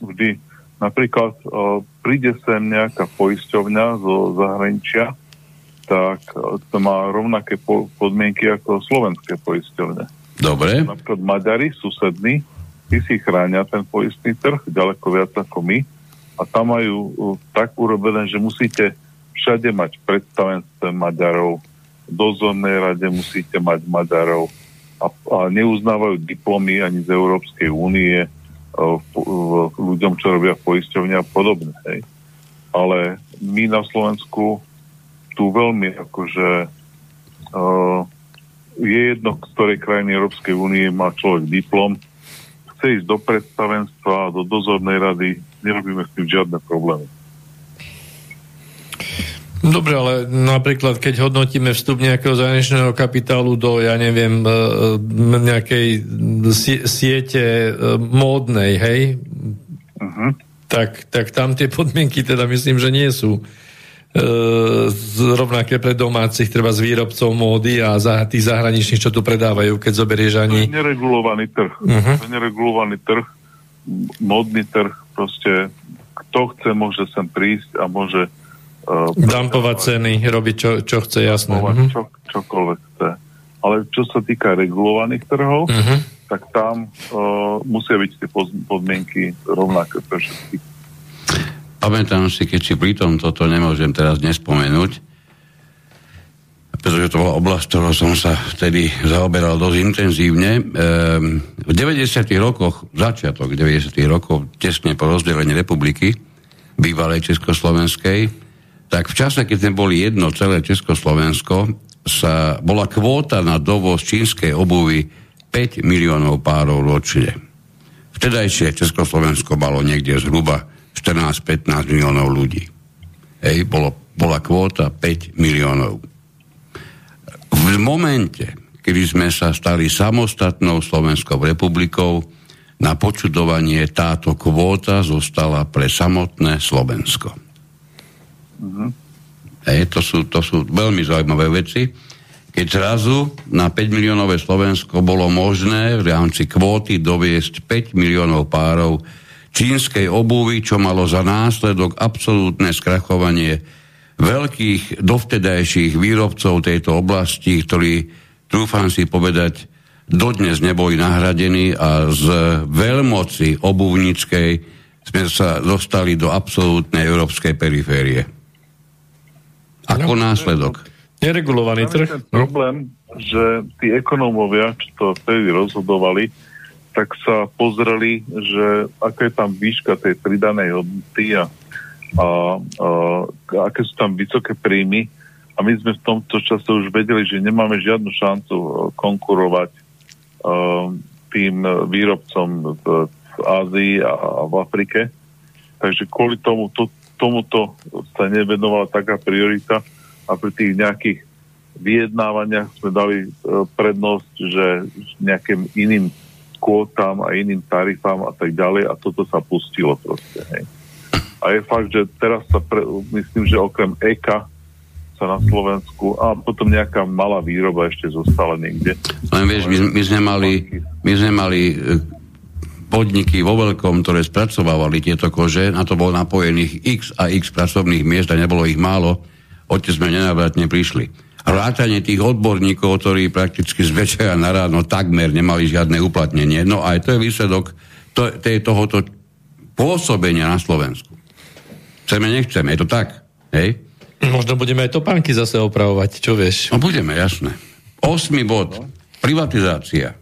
vždy. Napríklad uh, príde sem nejaká poisťovňa zo zahraničia, tak uh, to má rovnaké po- podmienky ako slovenské poisťovne. Dobre, Napríklad Maďari, susední, tí si chránia ten poistný trh ďaleko viac ako my a tam majú uh, tak urobené, že musíte všade mať predstavenstve Maďarov, v dozornej rade musíte mať Maďarov a, a neuznávajú diplomy ani z Európskej únie po- uh, ľuďom, čo robia poisťovne a podobne. Hej. Ale my na Slovensku tu veľmi akože uh, je jedno, ktorej krajiny Európskej únie má človek diplom, chce ísť do predstavenstva, do dozornej rady, nerobíme s tým žiadne problémy. Dobre, ale napríklad, keď hodnotíme vstup nejakého zahraničného kapitálu do, ja neviem, e, e, nejakej sie- siete e, módnej, hej, Uh-huh. tak, tak tam tie podmienky teda myslím, že nie sú rovnaké pre domácich, treba z výrobcov módy a za tých zahraničných, čo tu predávajú, keď zoberieš To je ani... neregulovaný trh. Mhm. To je neregulovaný trh, m- módny trh, proste kto chce, môže sem prísť a môže uh, Dumpovať ceny, robiť čo, čo chce, jasné. Mhm. čo, čokoľvek chce. Ale čo sa týka regulovaných trhov, Mhm. tak tam uh, musia byť tie podmienky rovnaké pre všetkých. Pamätám si, keď si pri tom toto nemôžem teraz nespomenúť, pretože to bola oblasť, ktorou som sa vtedy zaoberal dosť intenzívne. Ehm, v 90. rokoch, začiatok 90. rokov, tesne po rozdelení republiky, bývalej Československej, tak v čase, keď sme boli jedno celé Československo, sa bola kvóta na dovoz čínskej obuvy 5 miliónov párov ročne. Vtedajšie Československo malo niekde zhruba 14-15 miliónov ľudí. Hej, bolo, bola kvóta 5 miliónov. V momente, kedy sme sa stali samostatnou Slovenskou republikou, na počudovanie táto kvóta zostala pre samotné Slovensko. Hej, to, sú, to sú veľmi zaujímavé veci. Keď zrazu na 5 miliónové Slovensko bolo možné v rámci kvóty doviesť 5 miliónov párov čínskej obuvy, čo malo za následok absolútne skrachovanie veľkých dovtedajších výrobcov tejto oblasti, ktorí, trúfam si povedať, dodnes neboli nahradení a z veľmoci obuvnickej sme sa dostali do absolútnej európskej periférie. Ako následok. Neregulovaný trh. ten problém, že tí ekonómovia, čo to vtedy rozhodovali, tak sa pozreli, že aká je tam výška tej pridanej hodnoty a, a, a aké sú tam vysoké príjmy a my sme v tomto čase už vedeli, že nemáme žiadnu šancu e, konkurovať uh, tým výrobcom v, v Ázii a, v Afrike. Takže kvôli tomu, to, tomuto sa nevenovala taká priorita a pri tých nejakých vyjednávaniach sme dali uh, prednosť, že nejakým iným kvótam a iným tarifám a tak ďalej a toto sa pustilo proste. Hej. A je fakt, že teraz sa, pre, myslím, že okrem EKA sa na Slovensku a potom nejaká malá výroba ešte zostala niekde. Len vieš, my, my sme mali, my sme mali e, podniky vo veľkom, ktoré spracovávali tieto kože, na to bolo napojených x a x pracovných miest a nebolo ich málo, odtiaľ sme nenávratne prišli. Vrátanie tých odborníkov, ktorí prakticky z večera na ráno takmer nemali žiadne uplatnenie. No aj to je výsledok to, to je tohoto pôsobenia na Slovensku. Chceme, nechceme, je to tak. Hej? Možno budeme aj topánky zase opravovať, čo vieš? No budeme, jasné. Osmi bod. Privatizácia.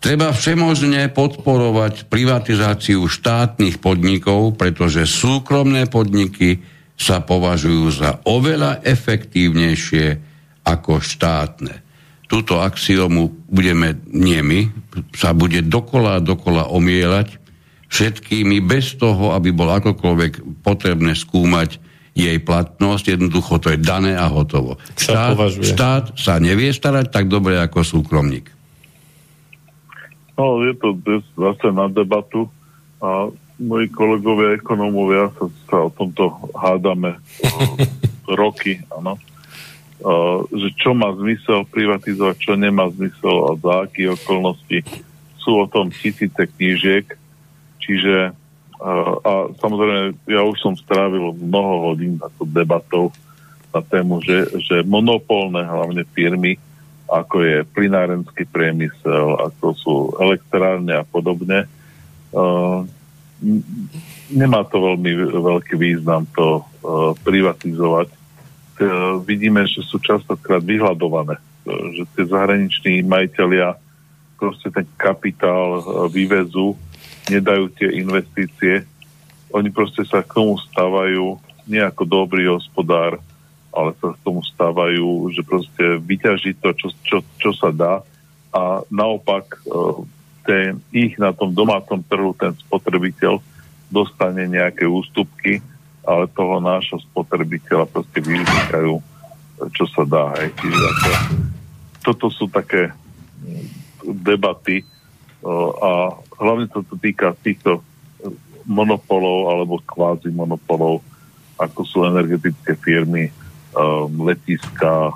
Treba všemožne podporovať privatizáciu štátnych podnikov, pretože súkromné podniky sa považujú za oveľa efektívnejšie ako štátne. Túto axiomu budeme, nie my, sa bude dokola a dokola omielať všetkými bez toho, aby bolo akokoľvek potrebné skúmať jej platnosť, jednoducho to je dané a hotovo. Štát, štát sa nevie starať tak dobre ako súkromník. No, je to zase na debatu a moji kolegovia ekonómovia sa, sa o tomto hádame (laughs) roky, áno. Uh, že čo má zmysel privatizovať, čo nemá zmysel a za aké okolnosti. Sú o tom tisíce knížiek, čiže uh, a samozrejme ja už som strávil mnoho hodín na to debatou na tému, že, že monopolné hlavne firmy ako je plinárenský priemysel, ako sú elektrárne a podobne. Uh, nemá to veľmi veľký význam to uh, privatizovať. Uh, vidíme, že sú častokrát vyhľadované, uh, že tie zahraniční majiteľia proste ten kapitál vyvezú, nedajú tie investície, oni proste sa k tomu stávajú nie ako dobrý hospodár, ale sa k tomu stávajú, že proste vyťaží to, čo, čo, čo sa dá a naopak ten, ich na tom domácom trhu ten spotrebiteľ dostane nejaké ústupky, ale toho nášho spotrebiteľa proste využívajú, čo sa dá. Hej. Ako, toto sú také debaty a hlavne sa to týka týchto monopolov alebo kvázi monopolov, ako sú energetické firmy, letiska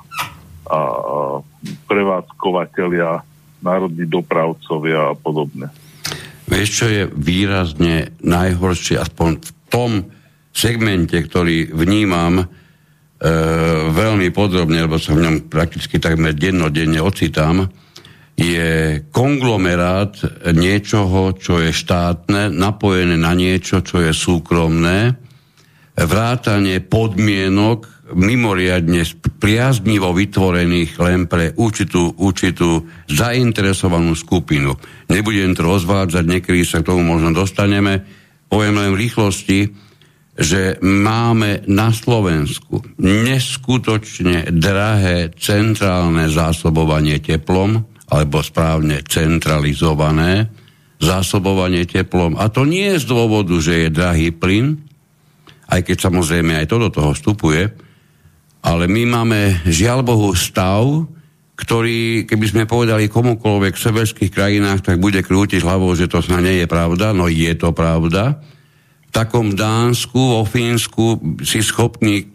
a prevádzkovateľia, národní dopravcovia a podobne. Vieš, čo je výrazne najhoršie, aspoň v tom segmente, ktorý vnímam e, veľmi podrobne, lebo sa v ňom prakticky takmer dennodenne ocitám, je konglomerát niečoho, čo je štátne, napojené na niečo, čo je súkromné, vrátanie podmienok, mimoriadne priaznivo vytvorených len pre určitú, určitú zainteresovanú skupinu. Nebudem to rozvádzať, niekedy sa k tomu možno dostaneme. Poviem len v rýchlosti, že máme na Slovensku neskutočne drahé centrálne zásobovanie teplom, alebo správne centralizované zásobovanie teplom. A to nie je z dôvodu, že je drahý plyn, aj keď samozrejme aj to do toho vstupuje, ale my máme žiaľ Bohu stav, ktorý, keby sme povedali komukoľvek v severských krajinách, tak bude krútiť hlavou, že to snad nie je pravda, no je to pravda. V takom Dánsku, vo Fínsku si schopný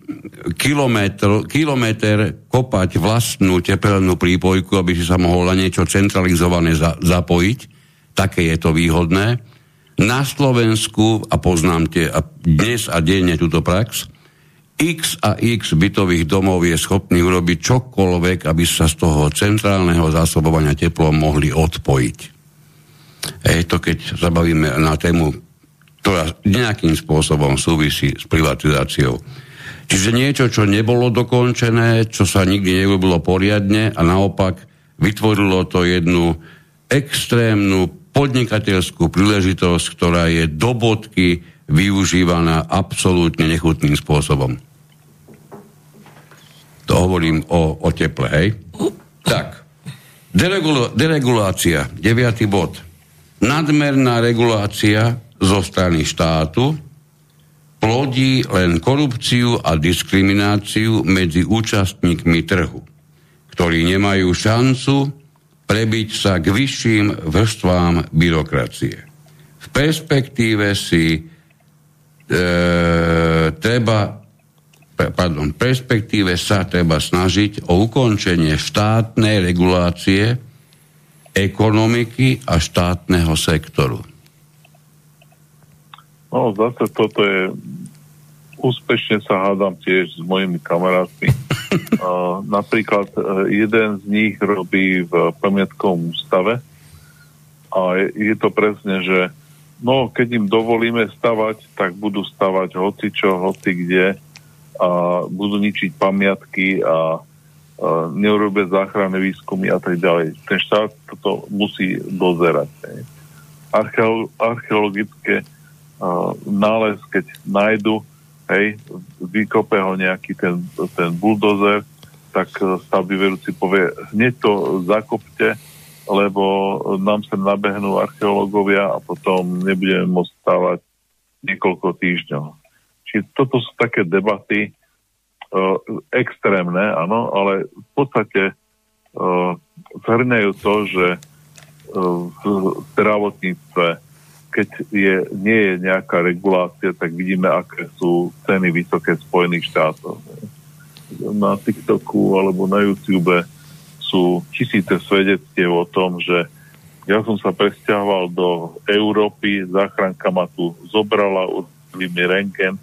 kilometr, kilometr kopať vlastnú tepelnú prípojku, aby si sa mohol na niečo centralizované za, zapojiť. Také je to výhodné. Na Slovensku, a poznám tie, a dnes a denne túto prax, x a x bytových domov je schopný urobiť čokoľvek, aby sa z toho centrálneho zásobovania teplom mohli odpojiť. Je to, keď zabavíme na tému, ktorá nejakým spôsobom súvisí s privatizáciou. Čiže niečo, čo nebolo dokončené, čo sa nikdy nerobilo poriadne a naopak vytvorilo to jednu extrémnu podnikateľskú príležitosť, ktorá je do bodky využívaná absolútne nechutným spôsobom. To hovorím o, o teple, hej? Tak, deregul- deregulácia, deviatý bod. Nadmerná regulácia zo strany štátu plodí len korupciu a diskrimináciu medzi účastníkmi trhu, ktorí nemajú šancu prebiť sa k vyšším vrstvám byrokracie. V perspektíve si treba pardon, perspektíve sa treba snažiť o ukončenie štátnej regulácie ekonomiky a štátneho sektoru. No, zase toto je úspešne sa hádam tiež s mojimi kamarátmi. (laughs) uh, napríklad uh, jeden z nich robí v pamiatkovom ústave a je, je to presne, že no, keď im dovolíme stavať, tak budú stavať hoci čo, hoci kde a budú ničiť pamiatky a, a neurobia záchranné výskumy a tak ďalej. Ten štát toto musí dozerať. Archeolo- archeologické uh, nález, keď nájdu, hej, vykope ho nejaký ten, ten buldozer, tak stavby vedúci povie, hneď to zakopte, lebo nám sa nabehnú archeológovia a potom nebudeme môcť stávať niekoľko týždňov. Čiže toto sú také debaty uh, extrémne, áno, ale v podstate uh, zhrňajú to, že uh, v zdravotníctve, keď je, nie je nejaká regulácia, tak vidíme, aké sú ceny vysoké Spojených štátoch. Na TikToku alebo na YouTube sú tisíce svedectiev o tom, že ja som sa presťahoval do Európy, záchranka ma tu zobrala, urobili mi rengen,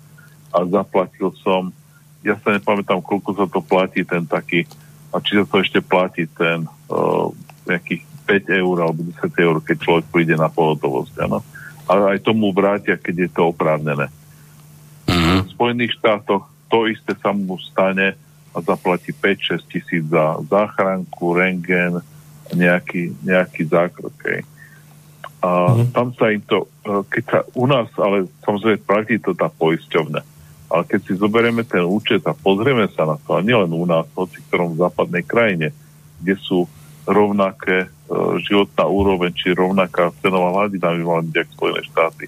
a zaplatil som, ja sa nepamätám, koľko sa to platí ten taký, a či sa to ešte platí ten uh, nejakých 5 eur alebo 10 eur, keď človek príde na pohotovosť, áno. Ale aj tomu vrátia, keď je to oprávnené. Uh-huh. V Spojených štátoch to isté sa mu stane a zaplatí 5-6 tisíc za záchranku, rengen, nejaký, nejaký zákrok. Okay. A uh-huh. tam sa im to, keď sa u nás, ale samozrejme platí to tá poisťovne ale keď si zoberieme ten účet a pozrieme sa na to, a nielen u nás, hoci ktorom v západnej krajine, kde sú rovnaké e, životná úroveň, či rovnaká cenová hladina byť ako Spojené štáty.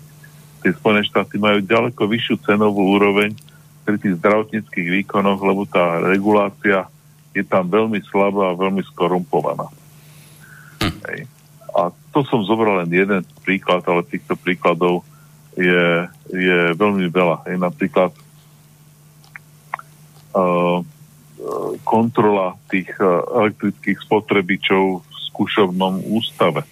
Tie Spojené štáty majú ďaleko vyššiu cenovú úroveň pri tých zdravotníckých výkonoch, lebo tá regulácia je tam veľmi slabá a veľmi skorumpovaná. Hm. Hej. A to som zobral len jeden príklad, ale týchto príkladov je, je veľmi veľa. Je napríklad Eh, kontrola tých eh, elektrických spotrebičov v skúšovnom ústave.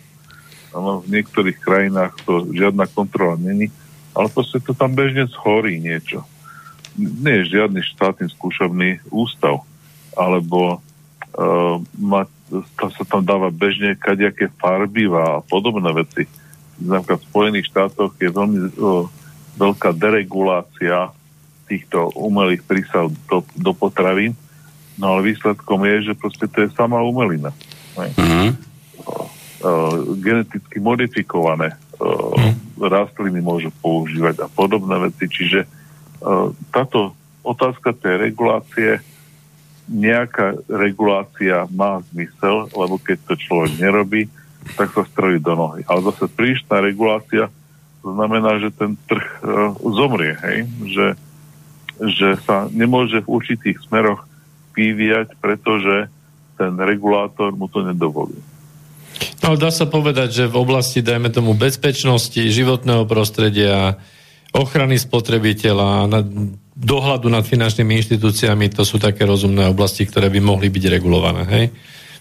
Ano, v niektorých krajinách to žiadna kontrola není, ale proste to tam bežne schorí niečo. Nie je žiadny štátny skúšovný ústav, alebo uh, ma, to sa tam dáva bežne kadejaké farbiva a podobné veci. Napríklad v Spojených štátoch je veľmi uh, veľká deregulácia týchto umelých prísav do, do potravín. No ale výsledkom je, že proste to je sama umelina. Mm-hmm. Uh, geneticky modifikované uh, mm. rastliny môžu používať a podobné veci. Čiže uh, táto otázka tej regulácie, nejaká regulácia má zmysel, lebo keď to človek nerobí, tak sa strojí do nohy. Ale zase prílišná regulácia znamená, že ten trh uh, zomrie, hej? že že sa nemôže v určitých smeroch vyvíjať, pretože ten regulátor mu to nedovolí. No, dá sa povedať, že v oblasti, dajme tomu, bezpečnosti, životného prostredia, ochrany spotrebiteľa, na, dohľadu nad finančnými inštitúciami, to sú také rozumné oblasti, ktoré by mohli byť regulované. Hej?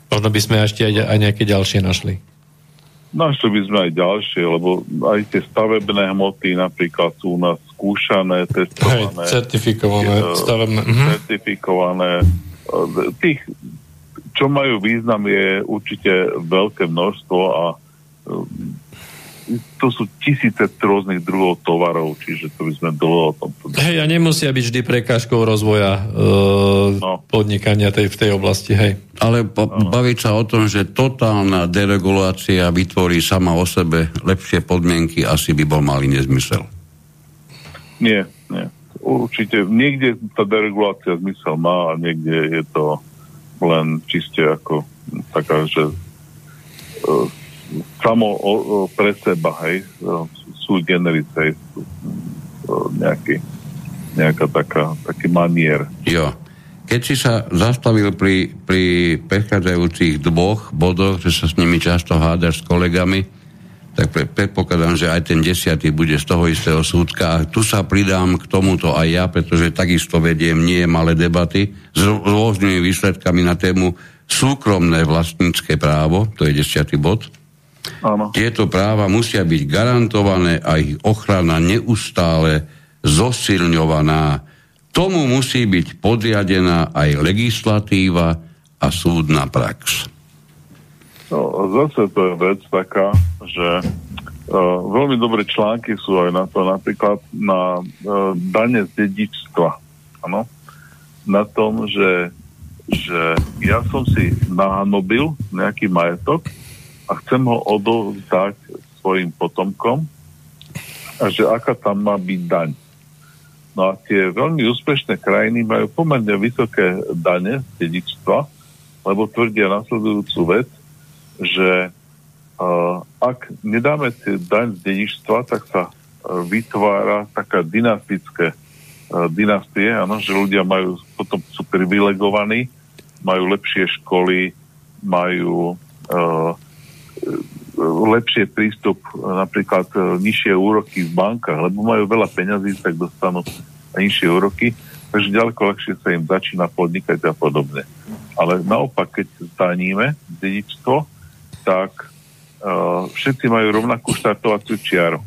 Možno by sme ešte aj, aj nejaké ďalšie našli. Našli by sme aj ďalšie, lebo aj tie stavebné hmoty napríklad sú u nás skúšané, testované. Hej, certifikované, je, stavebné. Mhm. Certifikované. Tých, čo majú význam, je určite veľké množstvo a to sú tisíce rôznych druhov tovarov, čiže to by sme dlho o tom... Hej, a nemusia byť vždy prekážkou rozvoja e, no. podnikania tej, v tej oblasti, hej. Ale po, no. baviť sa o tom, že totálna deregulácia vytvorí sama o sebe lepšie podmienky, asi by bol malý nezmysel. Nie, nie. určite niekde tá deregulácia zmysel má a niekde je to len čiste ako taká, že uh, samo o, o, pre seba, hej, sú generis, hej, sú, nejaký, nejaká taká, taký manier. Jo. Keď si sa zastavil pri, pri prechádzajúcich dvoch bodoch, že sa s nimi často hádaš s kolegami, tak pre, predpokladám, že aj ten desiatý bude z toho istého súdka. A tu sa pridám k tomuto aj ja, pretože takisto vediem nie malé debaty s rôznymi výsledkami na tému súkromné vlastnícke právo, to je desiatý bod. Áno. Tieto práva musia byť garantované a ich ochrana neustále zosilňovaná. Tomu musí byť podriadená aj legislatíva a súdna prax. No, zase to je vec taká, že uh, veľmi dobré články sú aj na to, napríklad na uh, dane z dedičstva. Áno? Na tom, že, že ja som si nahanobil nejaký majetok a chcem ho odovzdať svojim potomkom a že aká tam má byť daň. No a tie veľmi úspešné krajiny majú pomerne vysoké dane z dedičstva, lebo tvrdia nasledujúcu vec, že uh, ak nedáme si daň z dedičstva, tak sa uh, vytvára taká dynastické uh, dynastie, áno, že ľudia majú, potom sú privilegovaní, majú lepšie školy, majú uh, lepšie prístup, napríklad uh, nižšie úroky v bankách, lebo majú veľa peňazí, tak dostanú nižšie úroky, takže ďaleko ľahšie sa im začína podnikať a podobne. Ale naopak, keď zdaníme dedičstvo, tak uh, všetci majú rovnakú štartovaciu čiaru.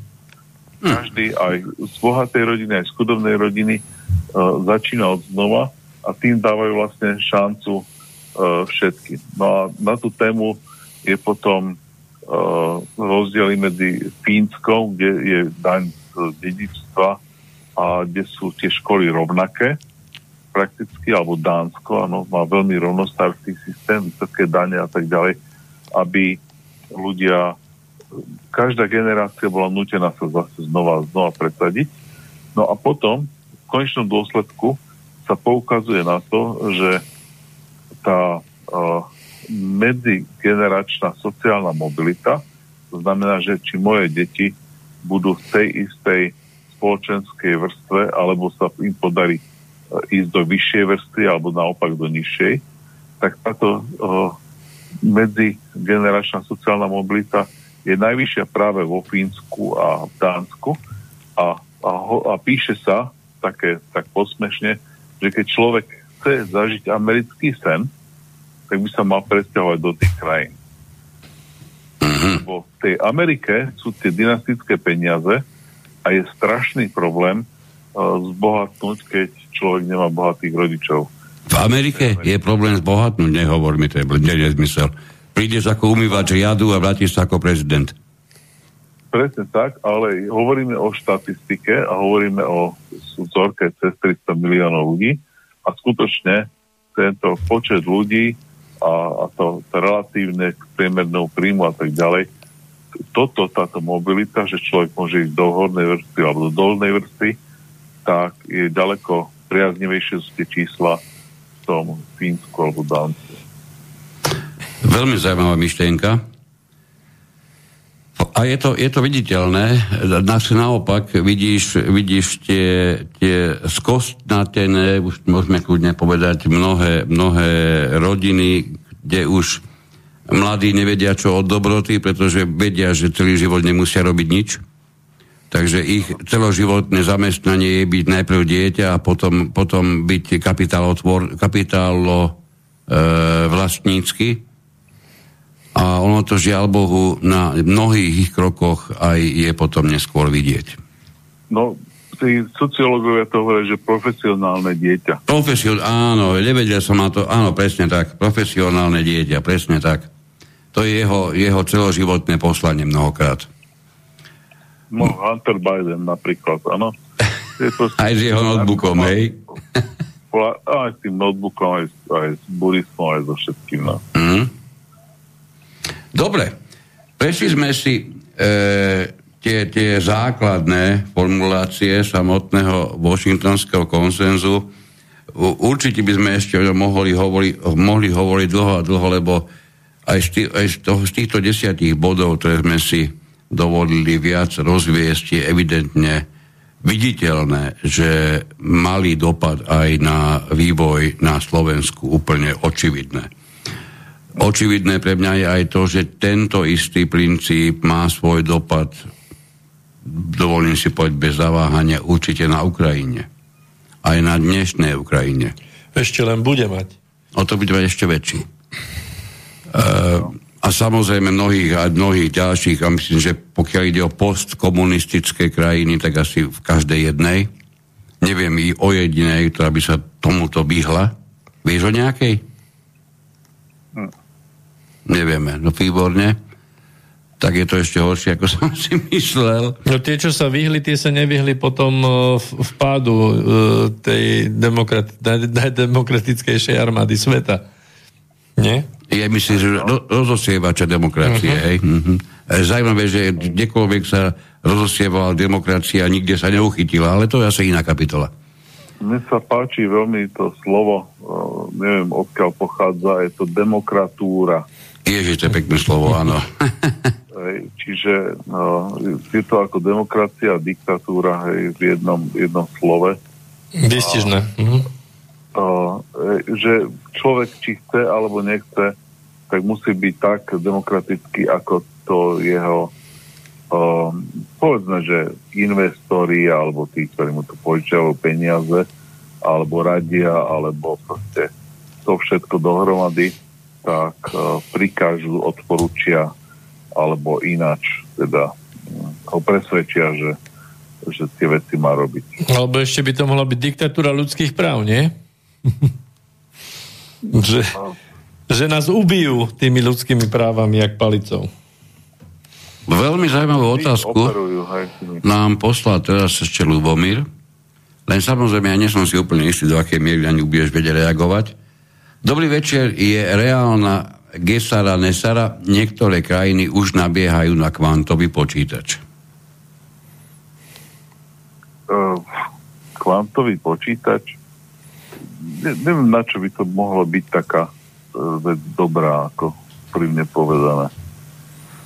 Každý aj z bohatej rodiny, aj z chudobnej rodiny uh, začína od znova a tým dávajú vlastne šancu uh, všetky. No a na tú tému je potom uh, rozdiely medzi Fínskom, kde je daň z dedičstva a kde sú tie školy rovnaké prakticky, alebo Dánsko, áno, má veľmi rovnostarský systém, vysoké dane a tak ďalej aby ľudia, každá generácia bola nutená sa zase znova, znova presadiť. No a potom v konečnom dôsledku sa poukazuje na to, že tá uh, medzigeneračná sociálna mobilita, to znamená, že či moje deti budú v tej istej spoločenskej vrstve, alebo sa im podarí uh, ísť do vyššej vrstvy, alebo naopak do nižšej, tak táto uh, medzigeneračná sociálna mobilita je najvyššia práve vo Fínsku a v Dánsku. A, a, ho, a píše sa také tak posmešne, že keď človek chce zažiť americký sen, tak by sa mal presťahovať do tých krajín. Mhm. Lebo v tej Amerike sú tie dynastické peniaze a je strašný problém uh, zbohatnúť, keď človek nemá bohatých rodičov. V Amerike je problém zbohatnúť, nehovor mi, to je nezmysel. Prídeš ako umývač riadu a vrátiš sa ako prezident. Presne tak, ale hovoríme o štatistike a hovoríme o vzorke cez 300 miliónov ľudí a skutočne tento počet ľudí a, a to, relatívne k priemernou príjmu a tak ďalej, toto, táto mobilita, že človek môže ísť do hornej vrstvy alebo do dolnej vrstvy, tak je ďaleko priaznivejšie sú tie čísla tom Fínsku alebo Dánsku. Veľmi zaujímavá myšlienka. A je to, je to viditeľné. Nás naopak vidíš, vidíš tie, tie skostnatené, už môžeme kľudne povedať, mnohé, mnohé rodiny, kde už mladí nevedia čo od dobroty, pretože vedia, že celý život nemusia robiť nič Takže ich celoživotné zamestnanie je byť najprv dieťa a potom, potom byť kapitálotvor, kapitálo e, vlastnícky. A ono to žiaľ Bohu na mnohých ich krokoch aj je potom neskôr vidieť. No, tí sociológovia to hovoria, že profesionálne dieťa. Profesion, áno, nevedel som na to, áno, presne tak, profesionálne dieťa, presne tak. To je jeho, jeho celoživotné poslanie mnohokrát. No, Hunter Biden napríklad, áno. (laughs) aj s jeho notebookom, hej? (laughs) aj s tým notebookom, aj, aj s buddhistvom, aj so všetkým, no. Mm. Dobre, prešli sme si e, tie, tie základné formulácie samotného Washingtonského konsenzu. Určite by sme ešte mohli hovoriť, mohli hovoriť dlho a dlho, lebo aj z, tých, aj z, toho, z týchto desiatich bodov, ktoré sme si dovolili viac rozviesť, je evidentne viditeľné, že mali dopad aj na vývoj na Slovensku úplne očividné. Očividné pre mňa je aj to, že tento istý princíp má svoj dopad, dovolím si povedať bez zaváhania, určite na Ukrajine. Aj na dnešnej Ukrajine. Ešte len bude mať. O to bude mať ešte väčší. Uh, a samozrejme mnohých a mnohých ďalších, a myslím, že pokiaľ ide o postkomunistické krajiny, tak asi v každej jednej. Neviem i o jedinej, ktorá by sa tomuto vyhla. Vieš o nejakej? Hm. Nevieme. No výborne. Tak je to ešte horšie, ako (laughs) som si myslel. No tie, čo sa vyhli, tie sa nevyhli potom e, v, v pádu e, tej demokrati- najdemokratickejšej armády sveta. Nie? Ja myslím, že ro- rozosievača demokracie. Uh-huh. Hej? Uh-huh. Zajímavé, že kdekoľvek sa rozosievala demokracia, nikde sa neuchytila, ale to je asi iná kapitola. Mne sa páči veľmi to slovo, neviem odkiaľ pochádza, je to demokratúra. Ježiš, to je pekné slovo, áno. Čiže uh, je to ako demokracia a diktatúra hej, v jednom, jednom slove. Vystižné. Uh, že človek, či chce alebo nechce, tak musí byť tak demokratický, ako to jeho um, povedzme, že investori alebo tí, ktorí mu tu požičiavajú peniaze alebo radia, alebo proste to všetko dohromady, tak uh, prikážu, odporúčia alebo ináč, teda um, ho presvedčia, že, že tie veci má robiť. Alebo ešte by to mohla byť diktatúra ľudských práv, nie? (laughs) že... No že nás ubijú tými ľudskými právami, jak palicou. Veľmi zaujímavú otázku nám poslal teraz ešte Lubomír. Len samozrejme, ja nie som si úplne istý, do akej miery ani budeš vedieť reagovať. Dobrý večer, je reálna Gesara Nesara. Niektoré krajiny už nabiehajú na kvantový počítač. Uh, kvantový počítač? Ne, neviem, na čo by to mohlo byť taká vec dobrá, ako prímne povedané.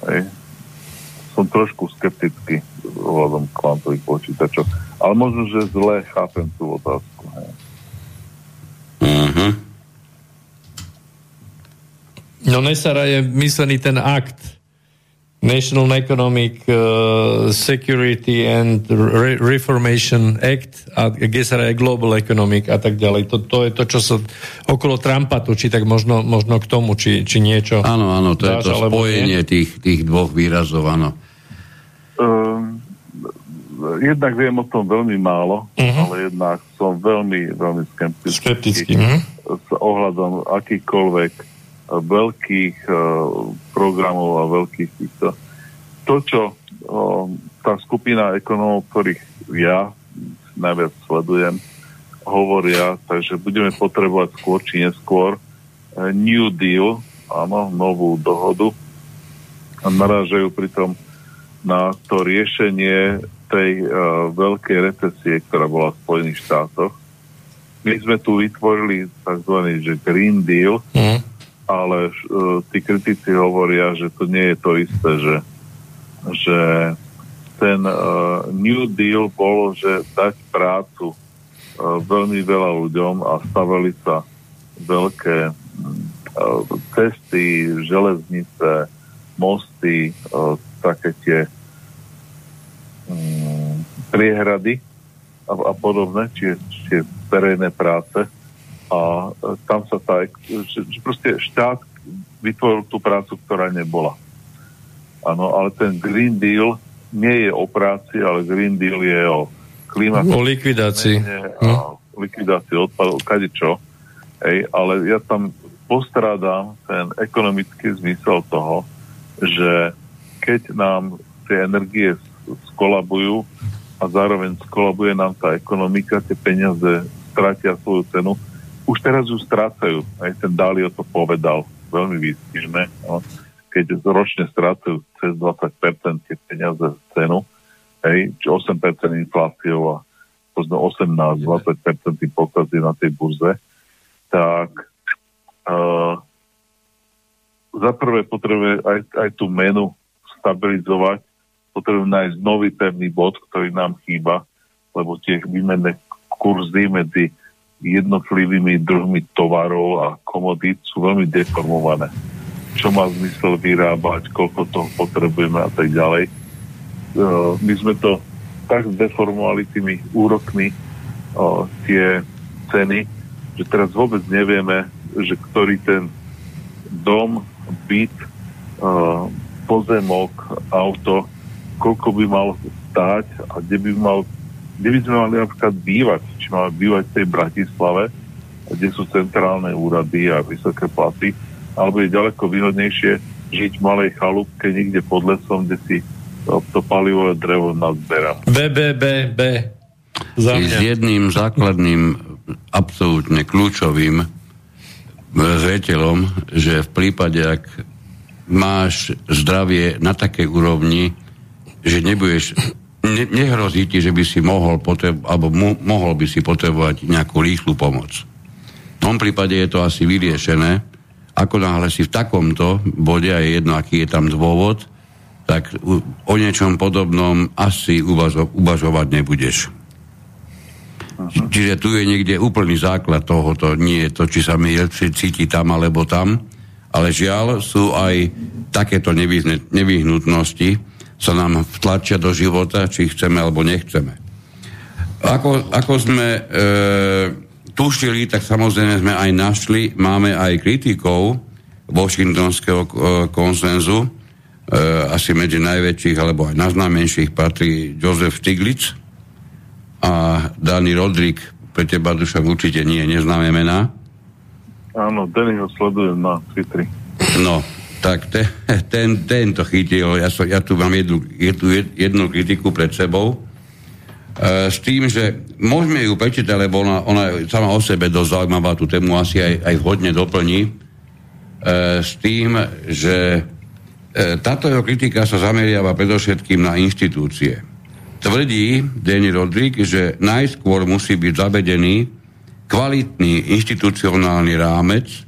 Hej. Som trošku skeptický ohľadom kvantových počítačov. Ale možno, že zle chápem tú otázku. Hej. Mm-hmm. No Nesara je myslený ten akt National Economic uh, Security and Re- Reformation Act a GESAR je Global Economic a tak ďalej. To, to je to, čo sa okolo Trumpa točí, tak možno, možno k tomu, či, či niečo. Áno, áno, to dáš, je to spojenie tých, tých dvoch výrazov, áno. Um, jednak viem o tom veľmi málo, uh-huh. ale jednak som veľmi, veľmi skeptický. Skeptický. Uh-huh. S ohľadom akýchkoľvek veľkých uh, programov a veľkých týchto. To, čo uh, tá skupina ekonomov, ktorých ja najviac sledujem, hovoria, takže budeme potrebovať skôr či neskôr uh, New Deal, áno, novú dohodu a narážajú pritom na to riešenie tej uh, veľkej recesie, ktorá bola v Spojených štátoch. My sme tu vytvorili tzv. Že Green Deal, mm ale uh, tí kritici hovoria, že to nie je to isté, že, že ten uh, New Deal bolo, že dať prácu uh, veľmi veľa ľuďom a stavali sa veľké uh, cesty, železnice, mosty, uh, také tie um, priehrady a, a podobné, čiže, čiže verejné práce a e, tam sa tá, že, proste štát vytvoril tú prácu, ktorá nebola. Áno, ale ten Green Deal nie je o práci, ale Green Deal je o klimatickej... O likvidácii. Hm? likvidácii odpadov, kadečo. Hej, ale ja tam postrádam ten ekonomický zmysel toho, že keď nám tie energie skolabujú a zároveň skolabuje nám tá ekonomika, tie peniaze stratia svoju cenu, už teraz ju strácajú. Aj ten Dalio to povedal veľmi výstižné. No. keď ročne strácajú cez 20% tie peniaze z cenu, hej, či 8% infláciou a možno 18-20% pokazy na tej burze, tak uh, za prvé potrebuje aj, aj tú menu stabilizovať, potrebujeme nájsť nový pevný bod, ktorý nám chýba, lebo tie výmenné kurzy medzi jednotlivými druhmi tovarov a komodít sú veľmi deformované. Čo má zmysel vyrábať, koľko toho potrebujeme a tak ďalej. Uh, my sme to tak zdeformovali tými úrokmi uh, tie ceny, že teraz vôbec nevieme, že ktorý ten dom, byt, uh, pozemok, auto, koľko by mal stáť a kde by mal kde by sme mali napríklad bývať, či máme bývať v tej Bratislave, kde sú centrálne úrady a vysoké platy, alebo je ďaleko výhodnejšie žiť v malej chalúbke niekde pod lesom, kde si to, to palivové drevo nazberá. B, B, B, B. Za S jedným základným, absolútne kľúčovým zreteľom, že v prípade, ak máš zdravie na takej úrovni, že nebudeš, ne, nehrozí ti, že by si mohol potreb, alebo mu, mohol by si potrebovať nejakú rýchlu pomoc. V tom prípade je to asi vyriešené. Ako náhle si v takomto bode, a je jedno, aký je tam dôvod, tak o niečom podobnom asi uvažo, uvažovať nebudeš. Aha. Čiže tu je niekde úplný základ tohoto, nie je to, či sa mi cíti tam alebo tam, ale žiaľ sú aj takéto nevyhnutnosti, sa nám vtlačia do života, či chceme alebo nechceme. Ako, ako sme e, tušili, tak samozrejme sme aj našli, máme aj kritikov Washingtonského e, konsenzu, e, asi medzi najväčších alebo aj najznámejších patrí Joseph Stiglitz a Danny Rodrik, pre teba duša určite nie, neznáme mená. Áno, ten ho sledujem na Twitteri. No, tak te, ten, ten to chytil. Ja, so, ja tu mám jednu, jednu, jednu kritiku pred sebou. E, s tým, že môžeme ju prečítať, lebo ona, ona sama o sebe dosť zaujímavá, tú tému asi aj, aj vhodne doplní. E, s tým, že e, táto jeho kritika sa zameriava predovšetkým na inštitúcie. Tvrdí Danny Rodrik, že najskôr musí byť zavedený kvalitný inštitucionálny rámec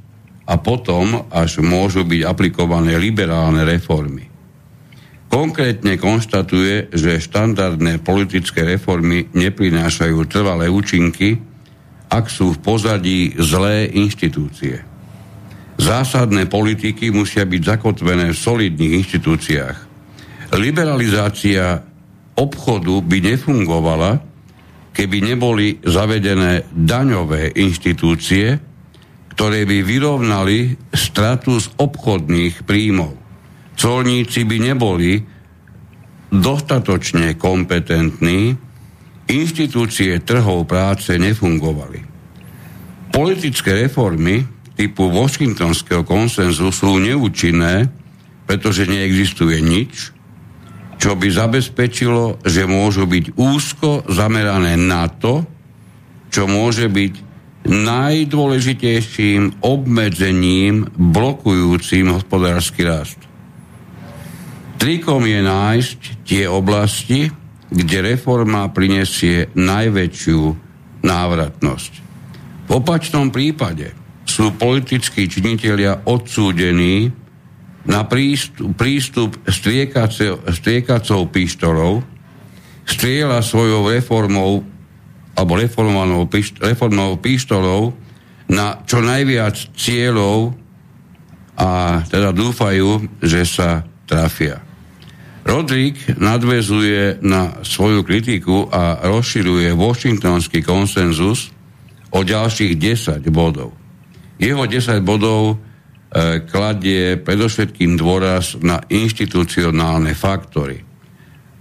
a potom až môžu byť aplikované liberálne reformy. Konkrétne konštatuje, že štandardné politické reformy neprinášajú trvalé účinky, ak sú v pozadí zlé inštitúcie. Zásadné politiky musia byť zakotvené v solidných inštitúciách. Liberalizácia obchodu by nefungovala, keby neboli zavedené daňové inštitúcie, ktoré by vyrovnali stratu z obchodných príjmov. Colníci by neboli dostatočne kompetentní, inštitúcie trhov práce nefungovali. Politické reformy typu Washingtonského konsenzu sú neúčinné, pretože neexistuje nič, čo by zabezpečilo, že môžu byť úzko zamerané na to, čo môže byť najdôležitejším obmedzením blokujúcim hospodársky rast. Trikom je nájsť tie oblasti, kde reforma prinesie najväčšiu návratnosť. V opačnom prípade sú politickí činitelia odsúdení na prístup, prístup striekacou pištolou, strieľa svojou reformou alebo reformovanou reformou pištolou na čo najviac cieľov a teda dúfajú, že sa trafia. Rodrík nadvezuje na svoju kritiku a rozširuje Washingtonský konsenzus o ďalších 10 bodov. Jeho 10 bodov E, kladie predovšetkým dôraz na inštitucionálne faktory.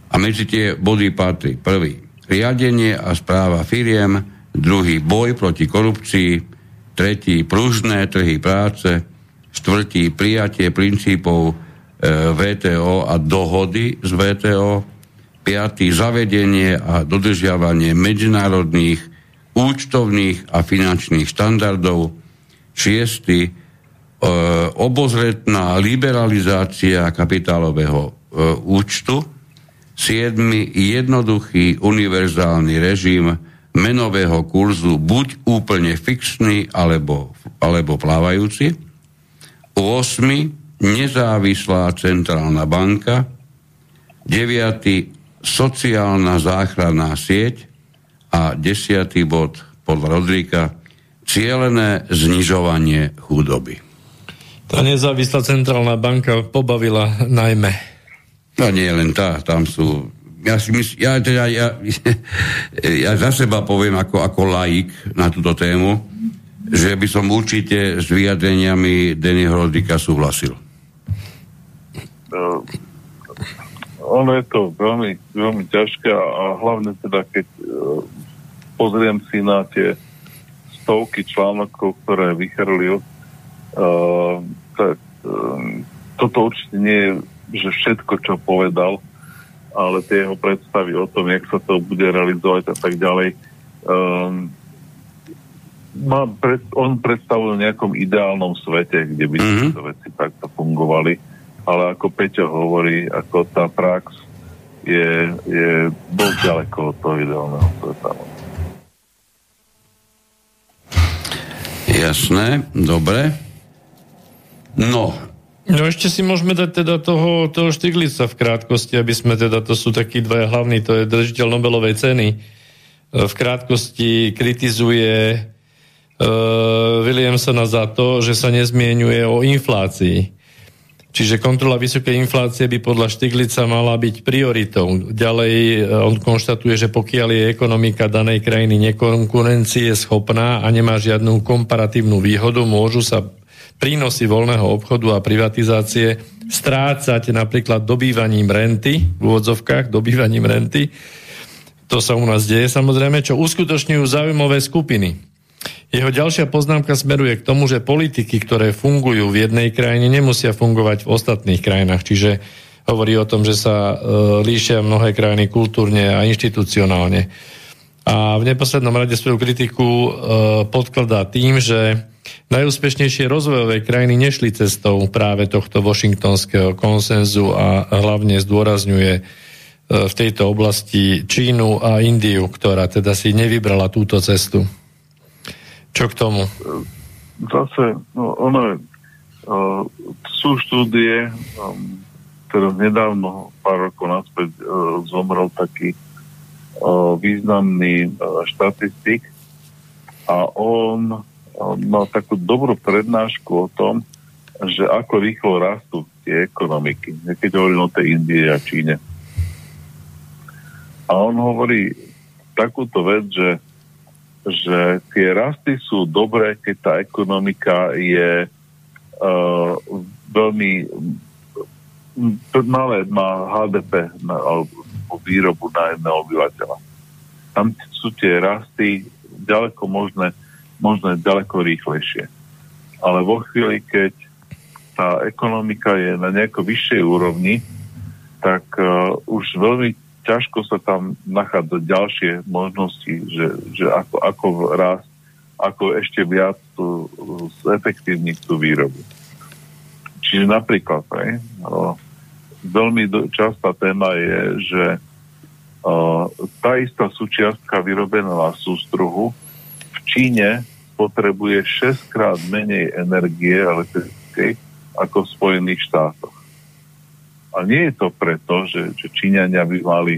A medzi tie body patrí prvý riadenie a správa firiem, druhý boj proti korupcii, tretí pružné trhy práce, štvrtý prijatie princípov e, VTO a dohody z VTO, piatý zavedenie a dodržiavanie medzinárodných účtovných a finančných štandardov, šiestý obozretná liberalizácia kapitálového e, účtu, 7. jednoduchý univerzálny režim menového kurzu buď úplne fixný alebo, alebo plávajúci, 8. nezávislá centrálna banka, 9. sociálna záchranná sieť a 10. bod podľa Rodríka cielené znižovanie chudoby. Tá nezávislá centrálna banka pobavila najmä No nie len tá, tam sú... Ja, si mysl, ja, teda, ja, (laughs) ja za seba poviem ako, ako laik na túto tému, že by som určite s vyjadreniami Dennyho Rodrika súhlasil. Uh, ono je to veľmi, veľmi ťažké a hlavne teda, keď uh, pozriem si na tie stovky článokov, ktoré vychrlil, uh, tak uh, toto určite nie je že všetko, čo povedal, ale tie jeho predstavy o tom, jak sa to bude realizovať a tak ďalej, um, má pred, on predstavuje v nejakom ideálnom svete, kde by mm-hmm. tieto veci takto fungovali, ale ako Peťo hovorí, ako tá prax je, je dosť ďaleko od toho ideálneho sveta. Jasné, dobre. No, No ešte si môžeme dať teda toho, toho Štiglica v krátkosti, aby sme teda, to sú takí dvaja hlavní, to je držiteľ Nobelovej ceny. E, v krátkosti kritizuje uh, Williamsona za to, že sa nezmienuje o inflácii. Čiže kontrola vysokej inflácie by podľa Štiglica mala byť prioritou. Ďalej e, on konštatuje, že pokiaľ je ekonomika danej krajiny nekonkurencie schopná a nemá žiadnu komparatívnu výhodu, môžu sa prínosy voľného obchodu a privatizácie strácať napríklad dobývaním renty, v úvodzovkách dobývaním renty, to sa u nás deje samozrejme, čo uskutočňujú zaujímavé skupiny. Jeho ďalšia poznámka smeruje k tomu, že politiky, ktoré fungujú v jednej krajine, nemusia fungovať v ostatných krajinách. Čiže hovorí o tom, že sa e, líšia mnohé krajiny kultúrne a inštitucionálne. A v neposlednom rade svoju kritiku e, podkladá tým, že Najúspešnejšie rozvojové krajiny nešli cestou práve tohto washingtonského konsenzu a hlavne zdôrazňuje e, v tejto oblasti Čínu a Indiu, ktorá teda si nevybrala túto cestu. Čo k tomu? Zase, no, ono uh, sú štúdie, um, teraz nedávno, pár rokov naspäť, uh, zomrel taký uh, významný uh, štatistik a on mal takú dobrú prednášku o tom, že ako rýchlo rastú tie ekonomiky. Keď hovoril o tej Indie a Číne. A on hovorí takúto vec, že, že tie rasty sú dobré, keď tá ekonomika je uh, veľmi malé, má HDP na, alebo výrobu na jedného obyvateľa. Tam sú tie rasty ďaleko možné možno ďaleko rýchlejšie. Ale vo chvíli, keď tá ekonomika je na nejako vyššej úrovni, tak uh, už veľmi ťažko sa tam nachádza ďalšie možnosti, že, že ako, ako raz, ako ešte viac tú, zefektívniť tú výrobu. Čiže napríklad, aj, uh, veľmi do, častá téma je, že uh, tá istá súčiastka vyrobená na sústruhu Číne potrebuje 6 krát menej energie elektrickej ako v Spojených štátoch. A nie je to preto, že, že Číňania by mali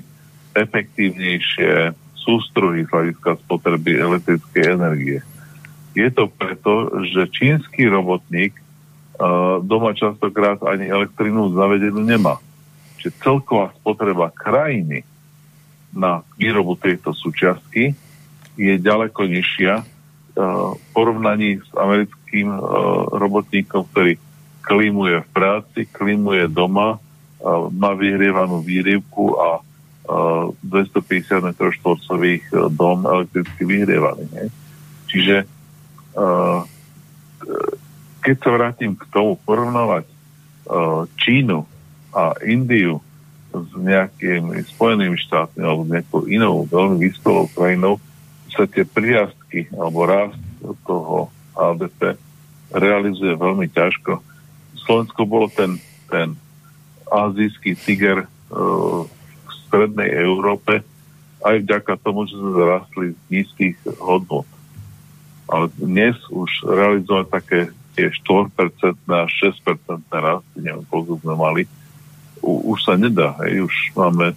efektívnejšie sústruhy z hľadiska spotreby elektrickej energie. Je to preto, že čínsky robotník uh, doma častokrát ani elektrinu zavedenú nemá. Čiže celková spotreba krajiny na výrobu tejto súčiastky je ďaleko nižšia v porovnaní s americkým robotníkom, ktorý klimuje v práci, klimuje doma, má vyhrievanú výrivku a 250 m štvorcových dom elektricky vyhrievaný. Ne? Čiže keď sa vrátim k tomu porovnávať Čínu a Indiu s nejakými Spojenými štátmi alebo nejakou inou veľmi vyspelou krajinou, sa tie prirastky alebo rast toho HDP realizuje veľmi ťažko. Slovensko bolo ten, ten azijský tiger uh, v strednej Európe aj vďaka tomu, že sme zarastli z nízkych hodnot. Ale dnes už realizovať také tie 4% a 6% rasty, neviem, koľko sme mali, u, už sa nedá. Hej, už máme,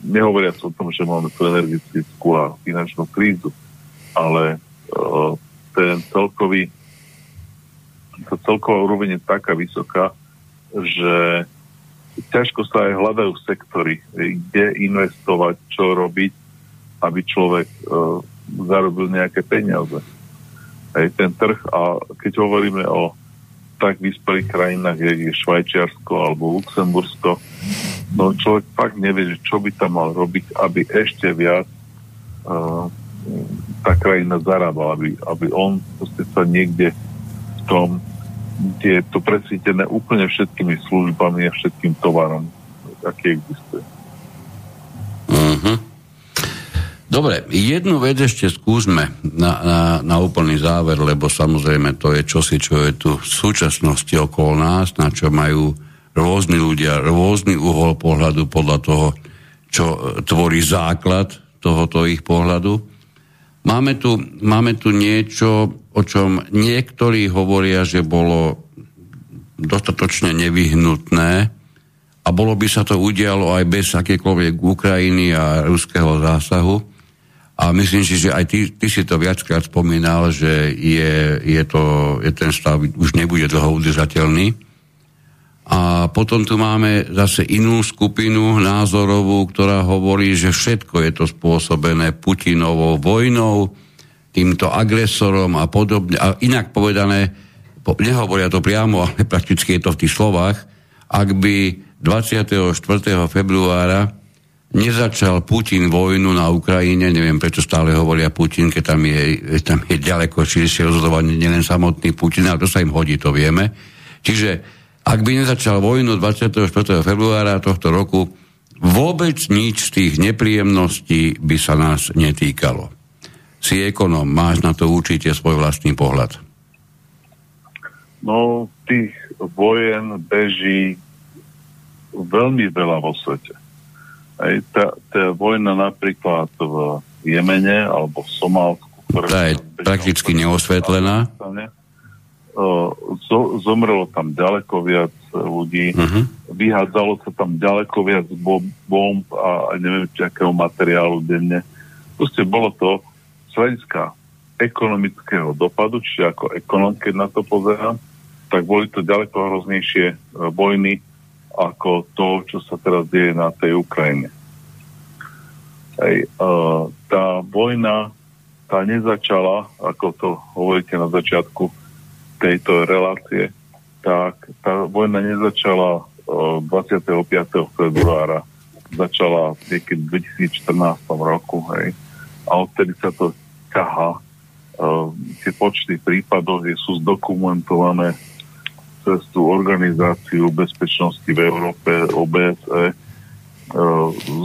nehovoriac o tom, že máme tú energetickú a finančnú krízu, ale uh, ten celkový tá celková úroveň je taká vysoká, že ťažko sa aj hľadajú sektory, kde investovať, čo robiť, aby človek uh, zarobil nejaké peniaze. Aj ten trh a keď hovoríme o tak vyspelých krajinách, je Švajčiarsko alebo Luxembursko, no človek fakt nevie, čo by tam mal robiť, aby ešte viac uh, tá krajina zarábala, aby, aby on sa niekde v tom, kde je to presvítené úplne všetkými službami a všetkým tovarom, aký existuje. Uh-huh. Dobre, jednu vec ešte skúsme na, na, na úplný záver, lebo samozrejme to je čosi, čo je tu v súčasnosti okolo nás, na čo majú rôzni ľudia rôzny uhol pohľadu podľa toho, čo tvorí základ tohoto ich pohľadu. Máme tu, máme tu niečo, o čom niektorí hovoria, že bolo dostatočne nevyhnutné a bolo by sa to udialo aj bez akékoľvek Ukrajiny a ruského zásahu a myslím si, že aj ty, ty si to viackrát spomínal, že je, je, to, je ten stav už nebude dlho udržateľný. A potom tu máme zase inú skupinu názorovú, ktorá hovorí, že všetko je to spôsobené Putinovou vojnou, týmto agresorom a podobne. A inak povedané, nehovoria to priamo, ale prakticky je to v tých slovách, ak by 24. februára nezačal Putin vojnu na Ukrajine, neviem prečo stále hovoria Putin, keď tam je, tam je ďaleko širšie rozhodovanie, nielen samotný Putin, ale to sa im hodí, to vieme. Čiže ak by nezačal vojnu 24. februára tohto roku, vôbec nič z tých nepríjemností by sa nás netýkalo. Si ekonom, máš na to určite svoj vlastný pohľad. No, tých vojen beží veľmi veľa vo svete aj tá, tá vojna napríklad v Jemene alebo v Somálsku, ktorá je prakticky neosvetlená. Zo, zomrelo tam ďaleko viac ľudí, uh-huh. vyhádzalo sa tam ďaleko viac bomb a, a neviem, akého materiálu denne. Proste bolo to z hľadiska ekonomického dopadu, čiže ako ekonom, keď na to pozerám, tak boli to ďaleko hroznejšie e, vojny, ako to, čo sa teraz deje na tej Ukrajine. Hej, uh, tá vojna, tá nezačala, ako to hovoríte na začiatku tejto relácie, tak tá vojna nezačala uh, 25. februára, začala niekedy v 2014 roku, hej, a odtedy sa to ťaha. Uh, tie počty prípadov sú zdokumentované cez tú organizáciu bezpečnosti v Európe, OBSE,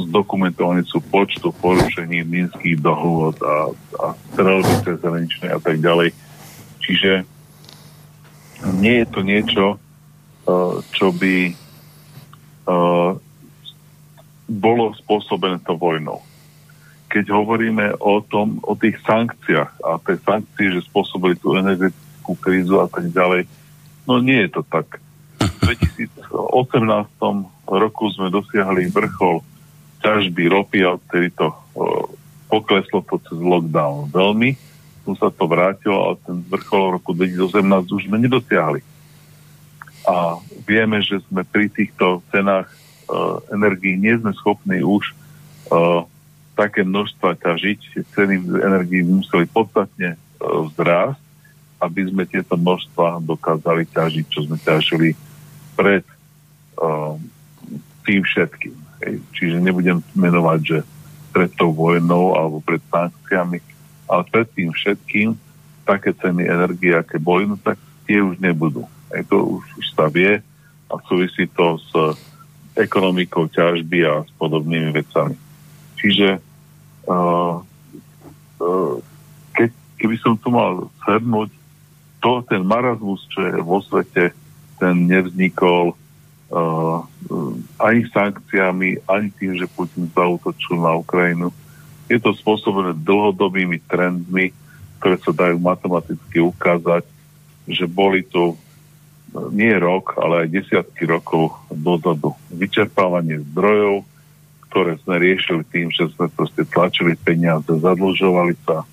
zdokumentovaní sú počtu porušení minských dohôd a, a strelby cezhraničné a tak ďalej. Čiže nie je to niečo, čo by bolo spôsobené to vojnou. Keď hovoríme o tom, o tých sankciách a tie sankcie, že spôsobili tú energetickú krízu a tak ďalej, no nie je to tak. V 2018 roku sme dosiahli vrchol ťažby ropy a vtedy to o, pokleslo to cez lockdown veľmi. Tu sa to vrátilo, ale ten vrchol roku 2018 už sme nedosiahli. A vieme, že sme pri týchto cenách uh, energií nie sme schopní už uh, také množstva ťažiť. Ceny energií museli podstatne uh, vzrásť, aby sme tieto množstva dokázali ťažiť, čo sme ťažili pred uh, tým všetkým. Hej. Čiže nebudem menovať, že pred tou vojnou alebo pred sankciami, ale pred tým všetkým také ceny energie, aké boli, no tak tie už nebudú. Hej. To už, už sa vie a súvisí to s ekonomikou ťažby a s podobnými vecami. Čiže uh, uh, keď, keby som tu mal shrnúť to, ten marazmus, čo je vo svete, ten nevznikol uh, ani sankciami, ani tým, že Putin zautočil na Ukrajinu. Je to spôsobené dlhodobými trendmi, ktoré sa dajú matematicky ukázať, že boli tu nie rok, ale aj desiatky rokov dozadu. Vyčerpávanie zdrojov, ktoré sme riešili tým, že sme proste tlačili peniaze, zadlžovali sa,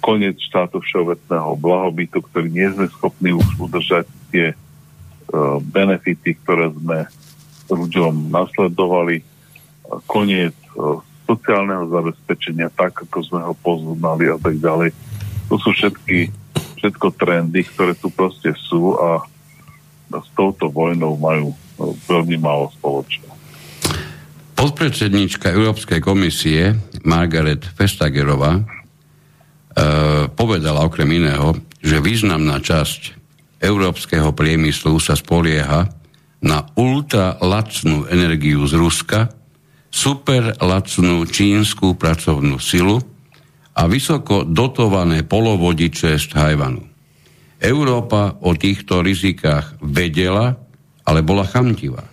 koniec štátu všeobecného blahobytu, ktorý nie sme schopní už udržať tie uh, benefity, ktoré sme ľuďom nasledovali, koniec uh, sociálneho zabezpečenia, tak ako sme ho poznali a tak ďalej. To sú všetky, všetko trendy, ktoré tu proste sú a s touto vojnou majú no, veľmi málo spoločné. Podpredsednička Európskej komisie Margaret Vestagerová e, povedala okrem iného, že významná časť európskeho priemyslu sa spolieha na ultralacnú energiu z Ruska, super lacnú čínsku pracovnú silu a vysoko dotované polovodiče z Tajvanu. Európa o týchto rizikách vedela, ale bola chamtivá.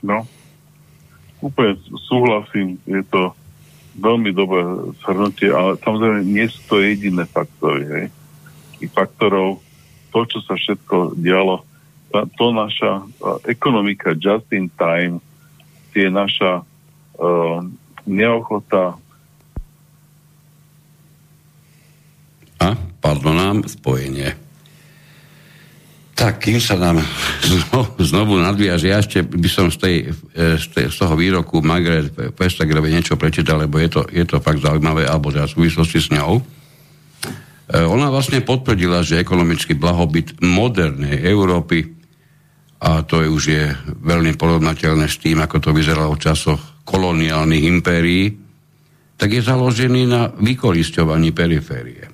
No, úplne súhlasím, je to veľmi dobré shrnutie, ale samozrejme nie sú to jediné faktory. Hej. Tých faktorov, to, čo sa všetko dialo, to naša uh, ekonomika just in time, tie naša uh, neochota A, pardon nám, spojenie. Tak, kým sa nám znovu, znovu nadviaže, ja ešte by som z, tej, z, tej, z toho výroku Margaret Vestagerovej niečo prečítal, lebo je to, je to fakt zaujímavé, alebo teda v súvislosti s ňou. E, ona vlastne potvrdila, že ekonomický blahobyt modernej Európy, a to už je veľmi porovnateľné s tým, ako to vyzeralo v časoch koloniálnych impérií, tak je založený na vykoristovaní periférie.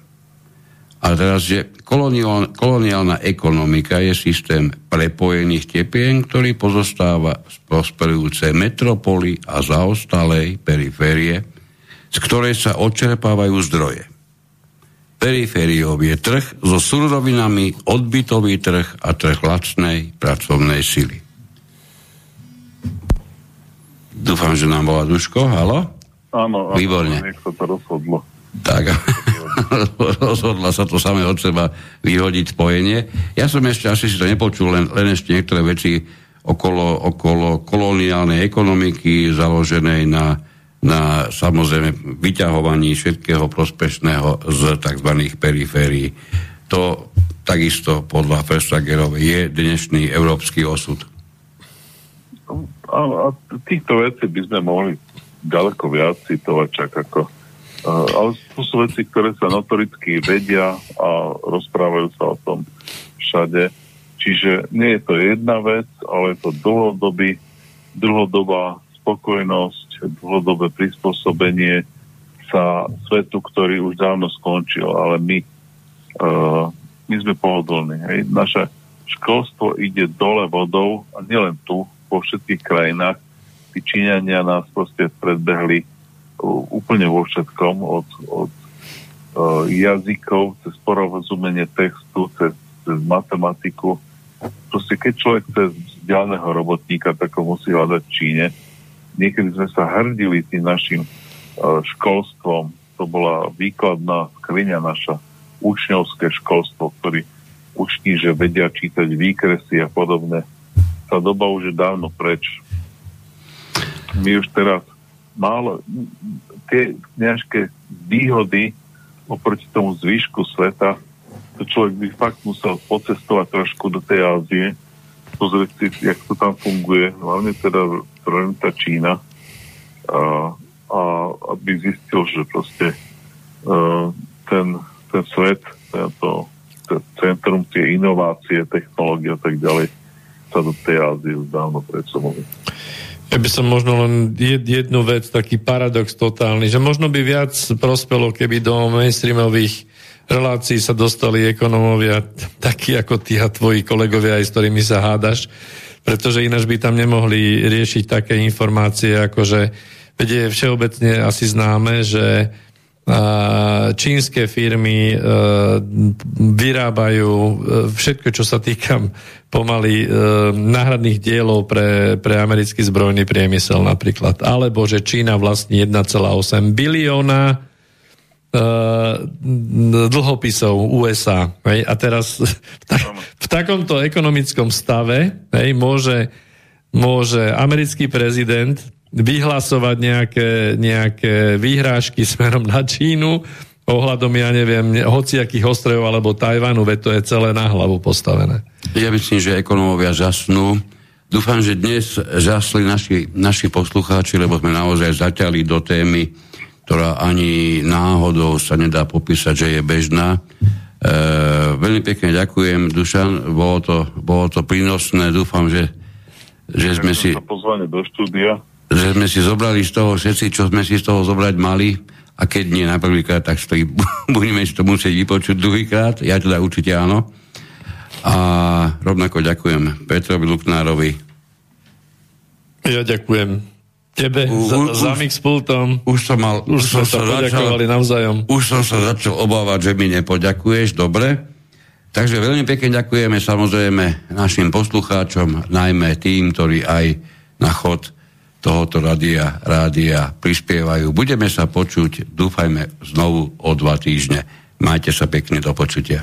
A teraz, že koloniál, koloniálna ekonomika je systém prepojených tepien, ktorý pozostáva z prosperujúcej metropoly a zaostalej periférie, z ktorej sa odčerpávajú zdroje. Perifériou je trh so surovinami, odbytový trh a trh lacnej pracovnej sily. Dúfam, že nám bola Duško. Halo? Áno, áno, Výborne. sa to rozhodlo. Tak, (laughs) rozhodla sa to samé od seba vyhodiť spojenie. Ja som ešte, asi si to nepočul, len, len ešte niektoré veci okolo, okolo koloniálnej ekonomiky založenej na, na samozrejme vyťahovaní všetkého prospešného z tzv. periférií. To takisto podľa Vestagerovej je dnešný európsky osud. A, a týchto vecí by sme mohli ďaleko viac citovať, čak ako Uh, ale to sú veci, ktoré sa notoricky vedia a rozprávajú sa o tom všade. Čiže nie je to jedna vec, ale je to dlhodobý, dlhodobá spokojnosť, dlhodobé prispôsobenie sa svetu, ktorý už dávno skončil, ale my, uh, my sme pohodlní. Hej. Naše školstvo ide dole vodou a nielen tu, po všetkých krajinách. Tí Číňania nás proste predbehli úplne vo všetkom, od, od uh, jazykov, cez porozumenie textu, cez, cez matematiku. Proste keď človek chce vzdialeného robotníka, tak ho musí hľadať v Číne. Niekedy sme sa hrdili tým našim uh, školstvom. To bola výkladná skriňa naša, učňovské školstvo, ktorý uční, že vedia čítať výkresy a podobne. Tá doba už je dávno preč. My už teraz málo tie nejaké výhody oproti tomu zvyšku sveta, to človek by fakt musel pocestovať trošku do tej Ázie, pozrieť si, jak to tam funguje, hlavne teda tá Čína, a, a aby zistil, že proste ten, ten svet, to, ten centrum, tie inovácie, technológie a tak ďalej sa do tej Ázie už dávno. Ja by som možno len jednu vec, taký paradox totálny, že možno by viac prospelo, keby do mainstreamových relácií sa dostali ekonomovia (laughs) takí ako tí a tvoji kolegovia, aj s ktorými sa hádaš, pretože ináč by tam nemohli riešiť také informácie, ako že je všeobecne asi známe, že čínske firmy e, vyrábajú e, všetko, čo sa týka pomaly e, náhradných dielov pre, pre americký zbrojný priemysel napríklad. Alebo že Čína vlastní 1,8 bilióna dlhopisov USA. Hej? A teraz v, ta, v takomto ekonomickom stave hej, môže, môže americký prezident vyhlasovať nejaké, nejaké výhrážky (laughs) smerom na Čínu ohľadom, ja neviem, hociakých ostrovov alebo Tajvanu, veď to je celé na hlavu postavené. Ja myslím, že ekonómovia žasnú. Dúfam, že dnes žasli naši, naši poslucháči, lebo sme naozaj zaťali do témy, ktorá ani náhodou sa nedá popísať, že je bežná. E, veľmi pekne ďakujem, Dušan, bolo to, bolo to prínosné, dúfam, že, že sme si... pozvanie do štúdia že sme si zobrali z toho všetci, čo sme si z toho zobrať mali a keď nie na prvýkrát, tak stojí, (laughs) budeme si to musieť vypočuť druhýkrát, ja teda určite áno. A rovnako ďakujem Petrovi Luknárovi. Ja ďakujem tebe u, za, už, za mix pultom. Už som mal... Už, už sme sa poďakovali navzájom. Už som sa začal obávať, že mi nepoďakuješ, dobre. Takže veľmi pekne ďakujeme samozrejme našim poslucháčom, najmä tým, ktorí aj na chod tohoto rádia, rádia prispievajú. Budeme sa počuť, dúfajme, znovu o dva týždne. Majte sa pekne do počutia.